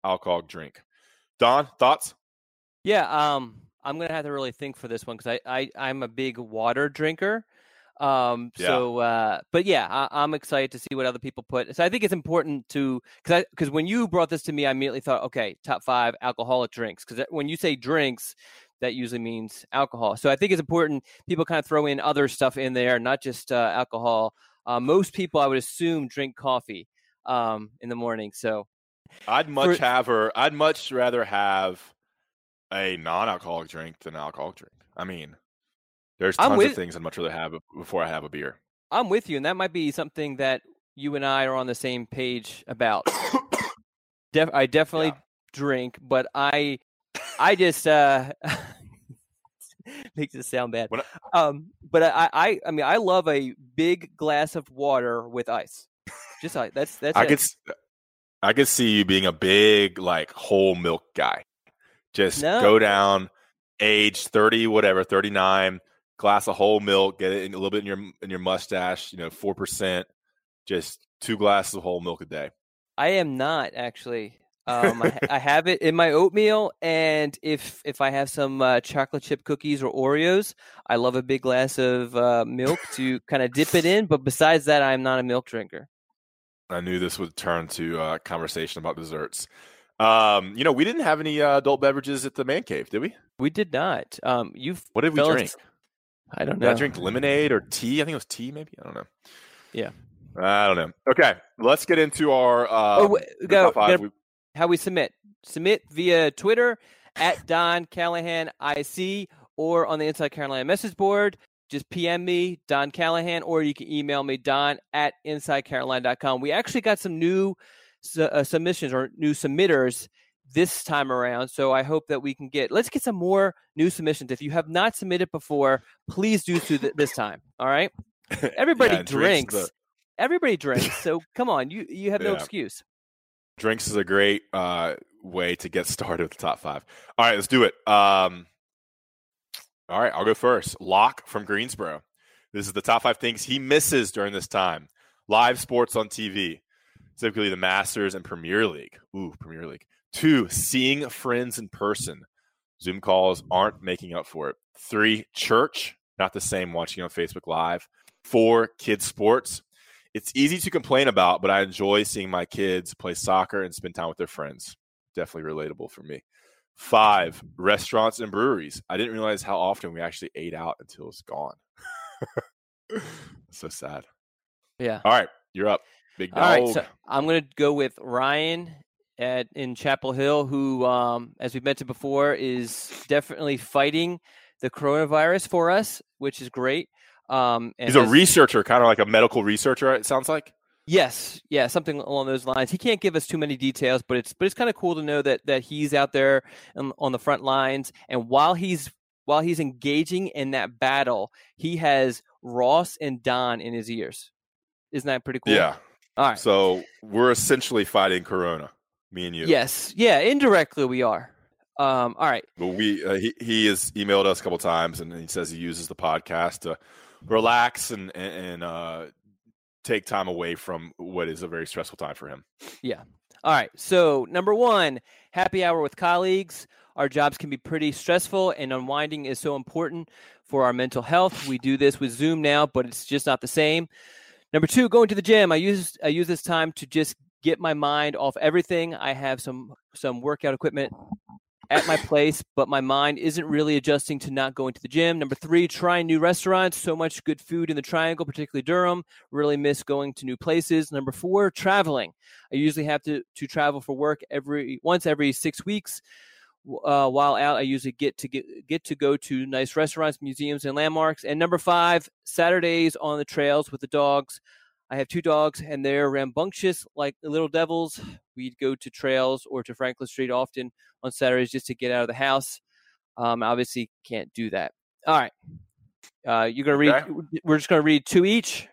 alcoholic drink. Don, thoughts? Yeah, um, I'm gonna have to really think for this one because I, I I'm a big water drinker. Um, yeah. so, uh, but yeah, I, am excited to see what other people put. So I think it's important to, cause I, cause when you brought this to me, I immediately thought, okay, top five alcoholic drinks. Cause when you say drinks, that usually means alcohol. So I think it's important people kind of throw in other stuff in there, not just uh, alcohol. Uh, most people, I would assume, drink coffee um, in the morning. So I'd much for, have her. I'd much rather have a non-alcoholic drink than an alcoholic drink. I mean, there's tons with, of things I'd much rather have before I have a beer. I'm with you, and that might be something that you and I are on the same page about. Def- I definitely yeah. drink, but I, I just uh, *laughs* makes it sound bad. I, um, but I, I, I mean, I love a big glass of water with ice. Just like that's that's. I it. could, I could see you being a big like whole milk guy. Just no. go down, age thirty, whatever, thirty nine glass of whole milk, get it in, a little bit in your in your mustache, you know, four percent, just two glasses of whole milk a day. I am not actually. Um, I, *laughs* I, have it in my oatmeal, and if if I have some uh, chocolate chip cookies or Oreos, I love a big glass of uh, milk to kind of dip it in. But besides that, I'm not a milk drinker. I knew this would turn to uh, conversation about desserts. Um, you know, we didn't have any uh, adult beverages at the man cave, did we? We did not. Um, you've what did we drink? I don't know. Did I drink lemonade or tea? I think it was tea, maybe. I don't know. Yeah. I don't know. Okay, let's get into our. Um, oh, wait, go, go, how we submit. Submit via Twitter at Don Callahan IC or on the Inside Carolina message board. just PM me, Don Callahan, or you can email me, don at insidecarolina.com. We actually got some new uh, submissions or new submitters this time around. So I hope that we can get, let's get some more new submissions. If you have not submitted before, please do so th- this time. All right. *laughs* Everybody yeah, drinks. drinks the... Everybody drinks. So come on, you, you have no excuse. Drinks is a great uh, way to get started with the top five. All right, let's do it. Um, all right, I'll go first. Locke from Greensboro. This is the top five things he misses during this time. Live sports on TV, typically the Masters and Premier League. Ooh, Premier League. Two, seeing friends in person. Zoom calls aren't making up for it. Three, church, not the same watching on Facebook Live. Four, kids sports. It's easy to complain about, but I enjoy seeing my kids play soccer and spend time with their friends. Definitely relatable for me. Five, restaurants and breweries. I didn't realize how often we actually ate out until it's gone. *laughs* so sad. Yeah. All right, you're up. Big dog. All right, so I'm going to go with Ryan at in Chapel Hill, who, um, as we mentioned before, is definitely fighting the coronavirus for us, which is great. Um, He's a as, researcher, kind of like a medical researcher. It sounds like. Yes, yeah, something along those lines. He can't give us too many details, but it's but it's kind of cool to know that that he's out there on, on the front lines, and while he's while he's engaging in that battle, he has Ross and Don in his ears. Isn't that pretty cool? Yeah. All right. So we're essentially fighting Corona, me and you. Yes. Yeah. Indirectly, we are. Um, all right. But we uh, he he has emailed us a couple times, and he says he uses the podcast to relax and and, uh, take time away from what is a very stressful time for him. Yeah. All right. So, number one, happy hour with colleagues. Our jobs can be pretty stressful, and unwinding is so important for our mental health. We do this with Zoom now, but it's just not the same. Number two, going to the gym. I use I use this time to just get my mind off everything. I have some some workout equipment at my place, but my mind isn't really adjusting to not going to the gym. Number three, trying new restaurants. So much good food in the Triangle, particularly Durham. Really miss going to new places. Number four, traveling. I usually have to to travel for work every once every six weeks. Uh, while out, I usually get to get get to go to nice restaurants, museums, and landmarks. And number five, Saturdays on the trails with the dogs. I have two dogs, and they're rambunctious like little devils. We'd go to trails or to Franklin Street often on Saturdays just to get out of the house. Um, obviously, can't do that. All right, uh, you're gonna read. Okay. We're just gonna read two each.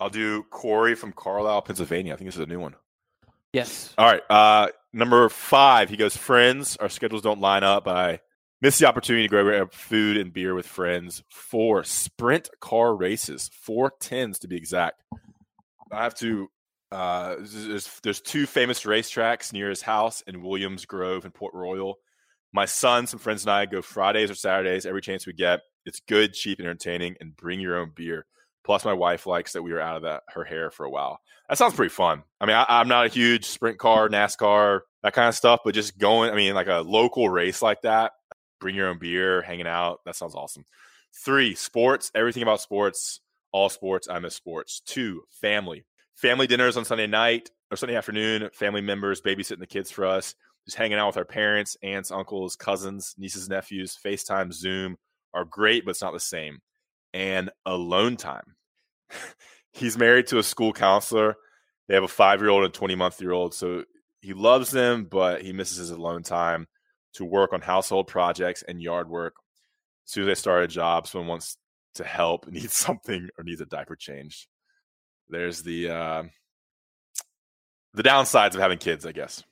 I'll do Corey from Carlisle, Pennsylvania. I think this is a new one. Yes. All right. Uh, number five, he goes, Friends, our schedules don't line up. I miss the opportunity to grab food and beer with friends. for sprint car races, four tens to be exact. I have to uh, there's there's two famous racetracks near his house in Williams Grove and Port Royal. My son, some friends, and I go Fridays or Saturdays every chance we get. It's good, cheap, and entertaining, and bring your own beer. Plus, my wife likes that we were out of that her hair for a while. That sounds pretty fun. I mean, I, am not a huge sprint car, NASCAR, that kind of stuff, but just going. I mean, like a local race like that, bring your own beer, hanging out. That sounds awesome. Three, sports. Everything about sports. All sports. I miss sports. Two, family family dinners on Sunday night or Sunday afternoon, family members babysitting the kids for us, just hanging out with our parents, aunts, uncles, cousins, nieces, nephews, FaceTime, Zoom are great, but it's not the same. And alone time. *laughs* He's married to a school counselor. They have a five year old and 20 month year old. So he loves them, but he misses his alone time to work on household projects and yard work. As soon as they start a job, someone wants to help, *laughs* needs something, or needs a diaper change. there's the uh, the downsides of having kids, I guess.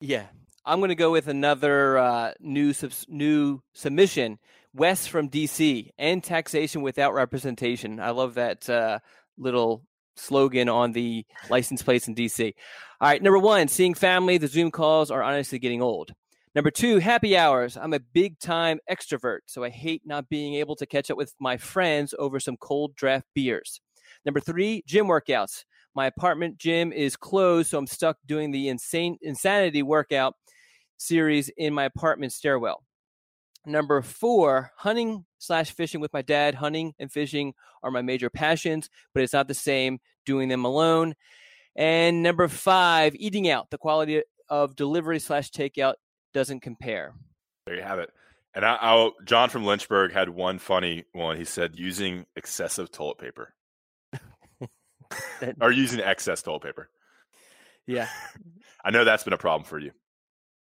Yeah, I'm going to go with another uh, new sub- new submission. Wes from DC and taxation without representation. I love that uh, little slogan on the license plates in DC. All right, number one, seeing family. The Zoom calls are honestly getting old. Number two, happy hours. I'm a big time extrovert, so I hate not being able to catch up with my friends over some cold draft beers. Number three, gym workouts. My apartment gym is closed, so I'm stuck doing the insane insanity workout series in my apartment stairwell. Number four, hunting slash fishing with my dad. Hunting and fishing are my major passions, but it's not the same doing them alone. And number five, eating out. The quality of delivery slash takeout doesn't compare. There you have it. And I, I, John from Lynchburg had one funny one. He said using excessive toilet paper *laughs* or using excess toilet paper. Yeah. *laughs* I know that's been a problem for you.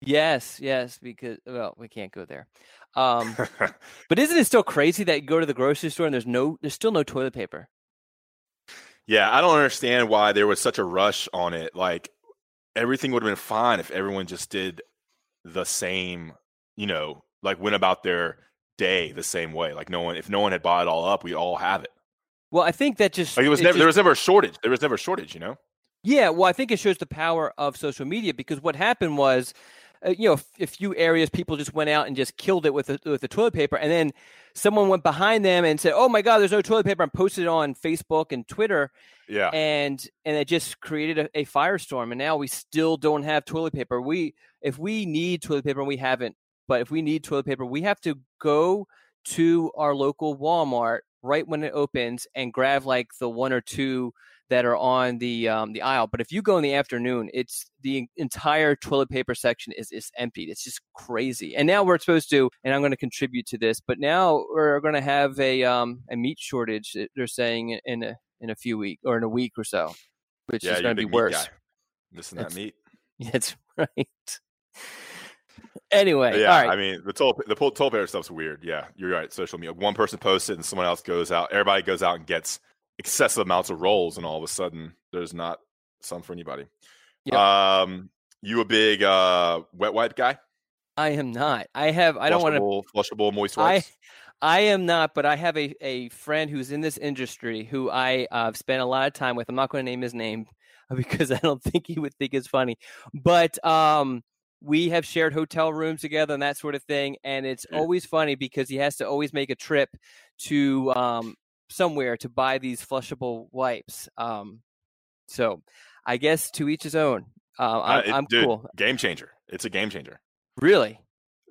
Yes, yes, because well, we can't go there. Um, *laughs* but isn't it still crazy that you go to the grocery store and there's no, there's still no toilet paper? Yeah, I don't understand why there was such a rush on it. Like everything would have been fine if everyone just did the same, you know, like went about their day the same way. Like no one, if no one had bought it all up, we all have it. Well, I think that just like it was never just, there was never a shortage. There was never a shortage, you know. Yeah, well, I think it shows the power of social media because what happened was, uh, you know, a few areas people just went out and just killed it with the, with the toilet paper, and then someone went behind them and said, "Oh my God, there's no toilet paper," and posted it on Facebook and Twitter. Yeah, and and it just created a, a firestorm, and now we still don't have toilet paper. We if we need toilet paper and we haven't, but if we need toilet paper, we have to go to our local Walmart right when it opens and grab like the one or two that are on the um, the aisle. But if you go in the afternoon, it's the entire toilet paper section is is emptied. It's just crazy. And now we're supposed to, and I'm going to contribute to this, but now we're going to have a um, a meat shortage. They're saying in a in a few weeks or in a week or so, which yeah, is going to be worse. Missing that meat. *laughs* That's right. Anyway, yeah, all right. I mean the toll the toilet paper stuff's weird. Yeah, you're right. Social media. One person posts it and someone else goes out. Everybody goes out and gets excessive amounts of rolls, and all of a sudden there's not some for anybody. Yep. Um, you a big uh, wet wipe guy? I am not. I have. I don't want to. Flushable- moist I wipes. I am not, but I have a, a friend who's in this industry who I uh, spent a lot of time with. I'm not going to name his name *laughs* because I don't think he would think it's funny. But um, we have shared hotel rooms together and that sort of thing. And it's Yeah. always funny because he has to always make a trip to um, somewhere to buy these flushable wipes. Um, so I guess to each his own. Uh, Uh, I'm, it- I'm dude, cool. Game changer. It's a game changer. Really?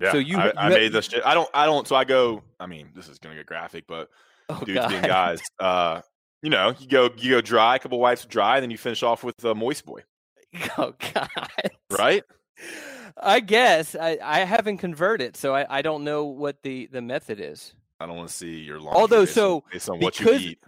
Yeah. So you- I, you I made this shit. I don't. I don't. So I go. I mean, this is gonna get graphic, but Oh, *laughs* dudes being guys. Uh, you know, you go you go dry, a couple wipes dry, then you finish off with a moist boy, *laughs* Oh, God. right? I guess I, I haven't converted, so I, I don't know what the, the method is. I don't want to see your laundry. Although, based so based on what you because eat,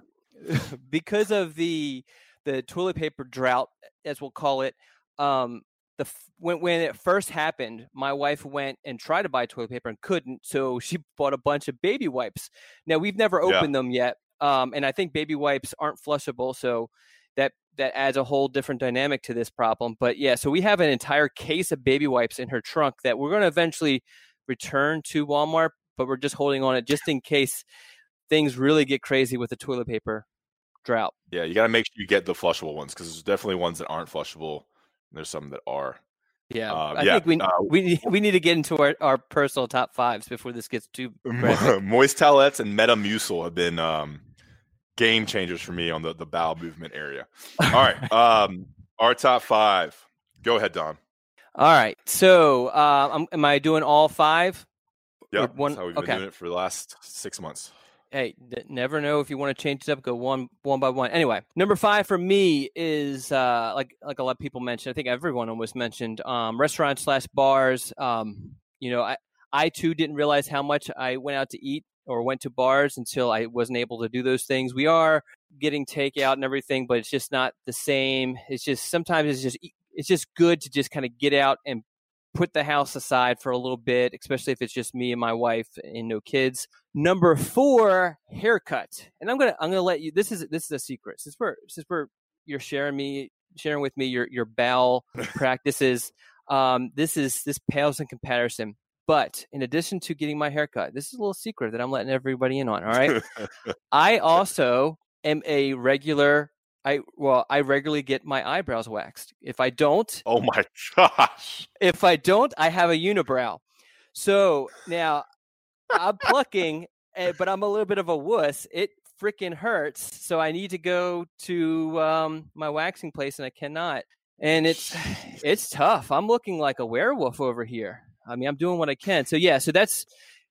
*laughs* because of the the toilet paper drought, as we'll call it, um, the when when it first happened, my wife went and tried to buy toilet paper and couldn't, so she *laughs* bought a bunch of baby wipes. Now we've never Yeah. opened them yet, um, and I think baby wipes aren't flushable, so that that adds a whole different dynamic to this problem. But yeah, so we have an entire case of baby wipes in her trunk that we're going to eventually return to Walmart, but we're just holding on it just in case things really get crazy with the toilet paper drought. yeah, you got to make sure you get the flushable ones because there's definitely ones that aren't flushable. And there's some that are. Yeah, Uh, I yeah, think we uh, we need- we need to get into our, our personal top fives before this gets too. *laughs* Moist towelettes and Metamucil have been um, game changers for me on the, the bowel movement area. All right. *laughs* um, our top five. Go ahead, Don. All right, so uh, am I doing all five? Yeah, one- that's how we've okay. been doing it for the last six months. Hey, d- never know if you want to change it up. Go one one by one. Anyway, number five for me is uh, like like a lot of people mentioned. I think everyone almost mentioned um, restaurants slash bars. Um, you know, I I too didn't realize how much I went out to eat or went to bars until I wasn't able to do those things. We are getting takeout and everything, but it's just not the same. It's just sometimes it's just it's just good to just kind of get out and put the house aside for a little bit, especially if it's just me and my wife and no kids. Number four, haircut. And I'm gonna I'm gonna let you. This is this is a secret. Since we're since we're you're sharing me sharing with me your your bowel *laughs* practices. Um, this is this pales in comparison. But in addition to getting my haircut, this is a little secret that I'm letting everybody in on. All right. *laughs* I also am a regular. I well, I regularly get my eyebrows waxed. If I don't, oh my *laughs* gosh. if I don't, I have a unibrow. So now I'm plucking, eh, but I'm a little bit of a wuss. It freaking hurts. So I need to go to um, my waxing place, and I cannot. And it's *sighs* it's tough. I'm looking like a werewolf over here. I mean, I'm doing what I can. So yeah, so that's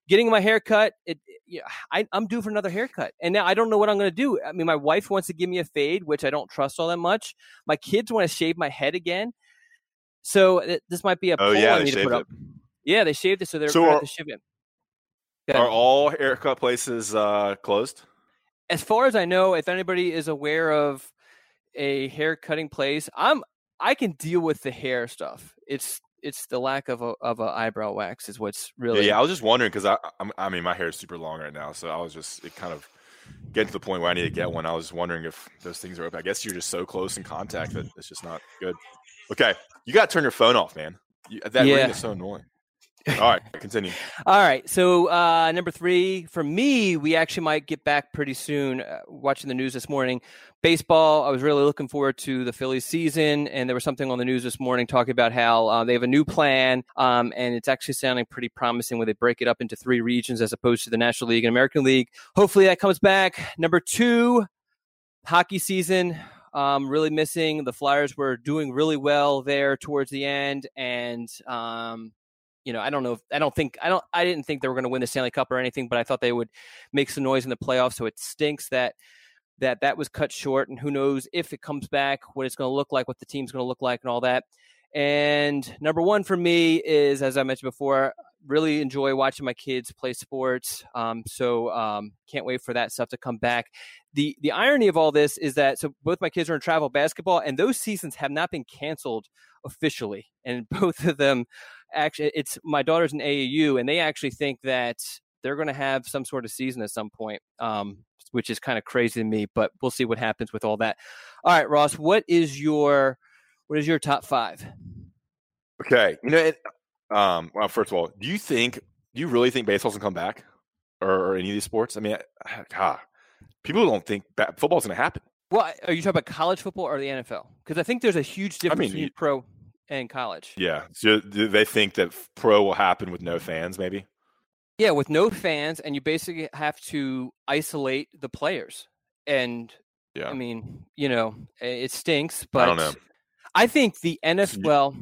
getting my hair cut. It, yeah, I, I'm due for another haircut, and now I don't know what I'm going to do. I mean, my wife wants to give me a fade, which I don't trust all that much. My kids want to shave my head again, so th- this might be a Oh poll yeah, I they need to shaved put it. up. Yeah, they shaved it, so they're So going to shave it. Are all haircut places uh, closed? As far as I know, if anybody is aware of a hair cutting place, I'm I can deal with the hair stuff. It's it's the lack of a of a eyebrow wax is what's really. Yeah, yeah I was just wondering because I I'm, I mean my hair is super long right now, so I was just it kind of getting to the point where I need to get one. I was just wondering if those things are open. I guess you're just so close in contact that it's just not good. Okay, you got to turn your phone off, man. You, that yeah. ring is so annoying. All right, continue. All right, so uh, number three for me, we actually might get back pretty soon. Uh, watching the news this morning, baseball. I was really looking forward to the Phillies season, and there was something on the news this morning talking about how uh, they have a new plan, um, and it's actually sounding pretty promising where they break it up into three regions as opposed to the National League and American League. Hopefully, that comes back. Number two, hockey season. Um, really missing. The Flyers were doing really well there towards the end, and um, you know, I don't know. If, I don't think I don't. I didn't think they were going to win the Stanley Cup or anything, but I thought they would make some noise in the playoffs. So it stinks that that that was cut short, and who knows if it comes back, what it's going to look like, what the team's going to look like, and all that. And number one for me is, as I mentioned before, really enjoy watching my kids play sports. Um, so um, can't wait for that stuff to come back. The the irony of all this is that so both my kids are in travel basketball, and those seasons have not been canceled officially, and *laughs* both of them actually it's my daughter's in AAU, and they actually think that they're going to have some sort of season at some point, um, which is kind of crazy to me. But we'll see what happens with all that. All right, Ross, what is your what is your top five? Okay, you know, it, um, well, first of all, do you think do you really think baseball's gonna come back, or, or any of these sports? I mean, God, people don't think football's gonna happen. Well, are you talking about college football or the NFL? Because I think there's a huge difference I mean, between pro and college. Yeah. So they think that pro will happen with no fans, maybe? Yeah, with no fans, and you basically have to isolate the players. And yeah. I mean, you know, it stinks, but I don't know. I think the NFL. Well,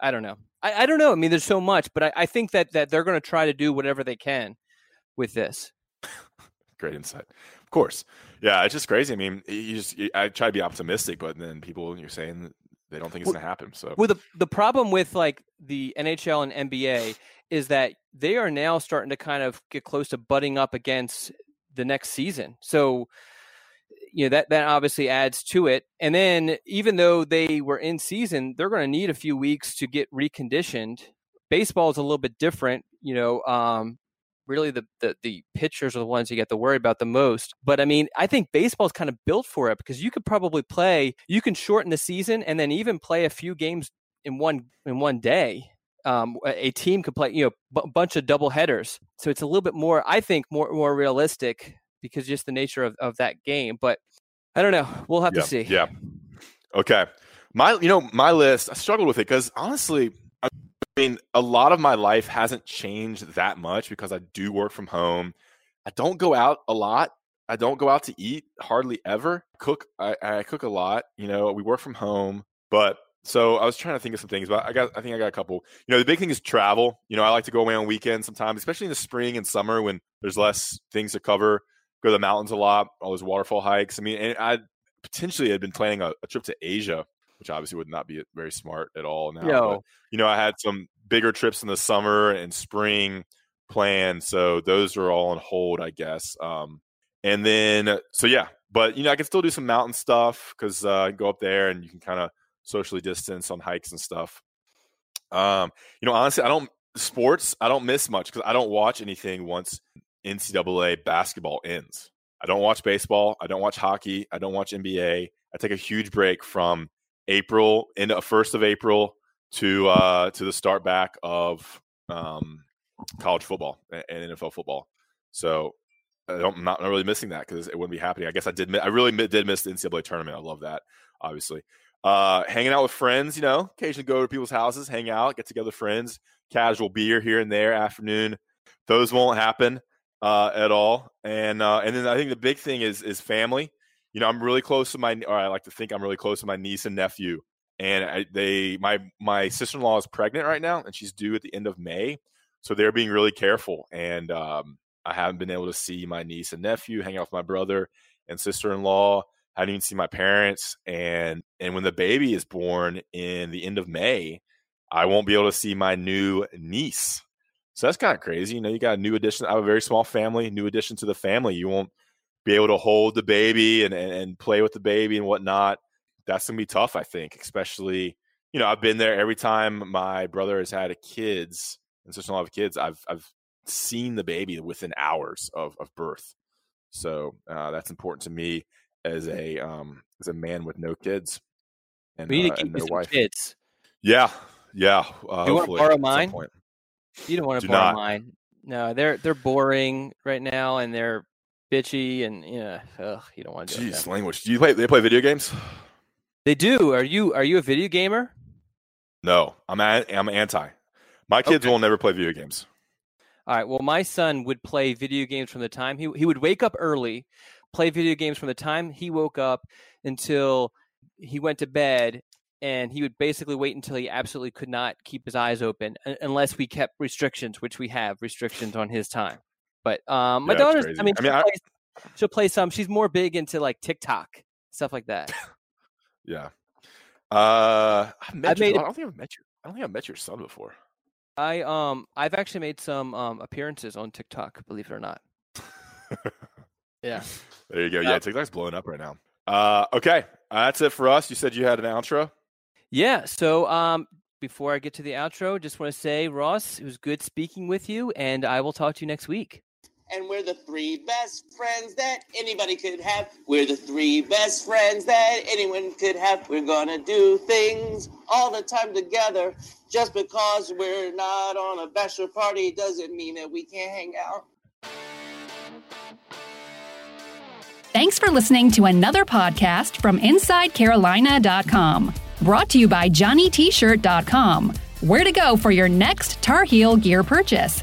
I don't know. I, I don't know. I mean, there's so much, but I, I think that that they're going to try to do whatever they can with this. *laughs* Great insight. Of course. Yeah, it's just crazy. I mean, you just I try to be optimistic, but then people you're saying they don't think it's well, going to happen. So, well, the the problem with like the NHL and NBA is that they are now starting to kind of get close to butting up against the next season. So, you know that that obviously adds to it. And then even though they were in season, they're going to need a few weeks to get reconditioned. Baseball is a little bit different. You know, um, really the, the, the pitchers are the ones you get to worry about the most. But I mean, I think baseball is kind of built for it because you could probably play, you can shorten the season and then even play a few games in one in one day. Um, a team could play, you know, a bunch of double headers. So it's a little bit more, I think, more more realistic because just the nature of, of that game. But I don't know. We'll have yeah, to see. Yeah. Okay. My, you know, my list. I struggled with it because honestly, I mean, a lot of my life hasn't changed that much because I do work from home. I don't go out a lot. I don't go out to eat hardly ever. Cook, I, I cook a lot. You know, we work from home, but so I was trying to think of some things, but I got, I think I got a couple. You know, the big thing is travel. You know, I like to go away on weekends sometimes, especially in the spring and summer when there's less things to cover. Go to the mountains a lot, all those waterfall hikes. I mean, and I potentially had been planning a, a trip to Asia which obviously would not be very smart at all now. But, you know, I had some bigger trips in the summer and spring planned, so those are all on hold, I guess. Um, and then, so yeah, but you know, I can still do some mountain stuff because uh, go up there and you can kind of socially distance on hikes and stuff. Um, you know, honestly, I don't sports. I don't miss much because I don't watch anything once NCAA basketball ends. I don't watch baseball. I don't watch hockey. I don't watch NBA. I take a huge break from April in the first of April to uh, to the start back of um, college football and NFL football. So I am not really missing that because it wouldn't be happening. I guess I did. I really did miss the NCAA tournament. I love that. Obviously, uh, hanging out with friends. You know, occasionally go to people's houses, hang out, get together, friends, casual beer here and there, afternoon. Those won't happen uh, at all. And uh, and then I think the big thing is is family you know, I'm really close to my, or I like to think I'm really close to my niece and nephew. And I, they, my my sister in law is pregnant right now, and she's due at the end of May, so they're being really careful. And um, I haven't been able to see my niece and nephew, hang out with my brother and sister in law. I didn't even see my parents, and and when the baby is born in the end of May, I won't be able to see my new niece. So that's kind of crazy. You know, you got a new addition. I have a very small family, new addition to the family. You won't be able to hold the baby and, and, and play with the baby and whatnot. That's going to be tough, I think, especially, you know, I've been there every time my brother has had kids and such a lot of kids. I've, I've seen the baby within hours of, of birth. So uh, that's important to me as a, um, as a man with no kids and, uh, keep no wife. kids. Yeah. Yeah. Uh, you want to borrow mine? You don't want to borrow not. mine. No, they're they're boring right now, and they're bitchy, and yeah, ugh, you don't want to. Do Jeez, language. Do you play? They play video games. They do. Are you are you a video gamer? No, I'm a, I'm anti. My kids okay. will never play video games. All right. Well, my son would play video games from the time he he would wake up early, play video games from the time he woke up until he went to bed, and he would basically wait until he absolutely could not keep his eyes open unless we kept restrictions, which we have restrictions on his time. But um, my yeah, daughter's, I mean, I mean she'll, I, play, she'll, play, some. She's more big into like TikTok stuff like that. yeah. Uh, I've met made, I don't think I've met you. I don't think I've met your son before. I um, I've actually made some um appearances on TikTok. Believe it or not. yeah. *laughs* There you go. Yeah, TikTok's blowing up right now. Uh, okay, uh, that's it for us. You said you had an outro. Yeah. So um, before I get to the outro, just want to say, Ross, it was good speaking with you, and I will talk to you next week. And we're the three best friends that anybody could have. We're the three best friends that anyone could have. We're gonna do things all the time together. Just because we're not on a bachelor party doesn't mean that we can't hang out. Thanks for listening to another podcast from InsideCarolina.com. Brought to you by JohnnyT-shirt.com. Where to go for your next Tar Heel gear purchase.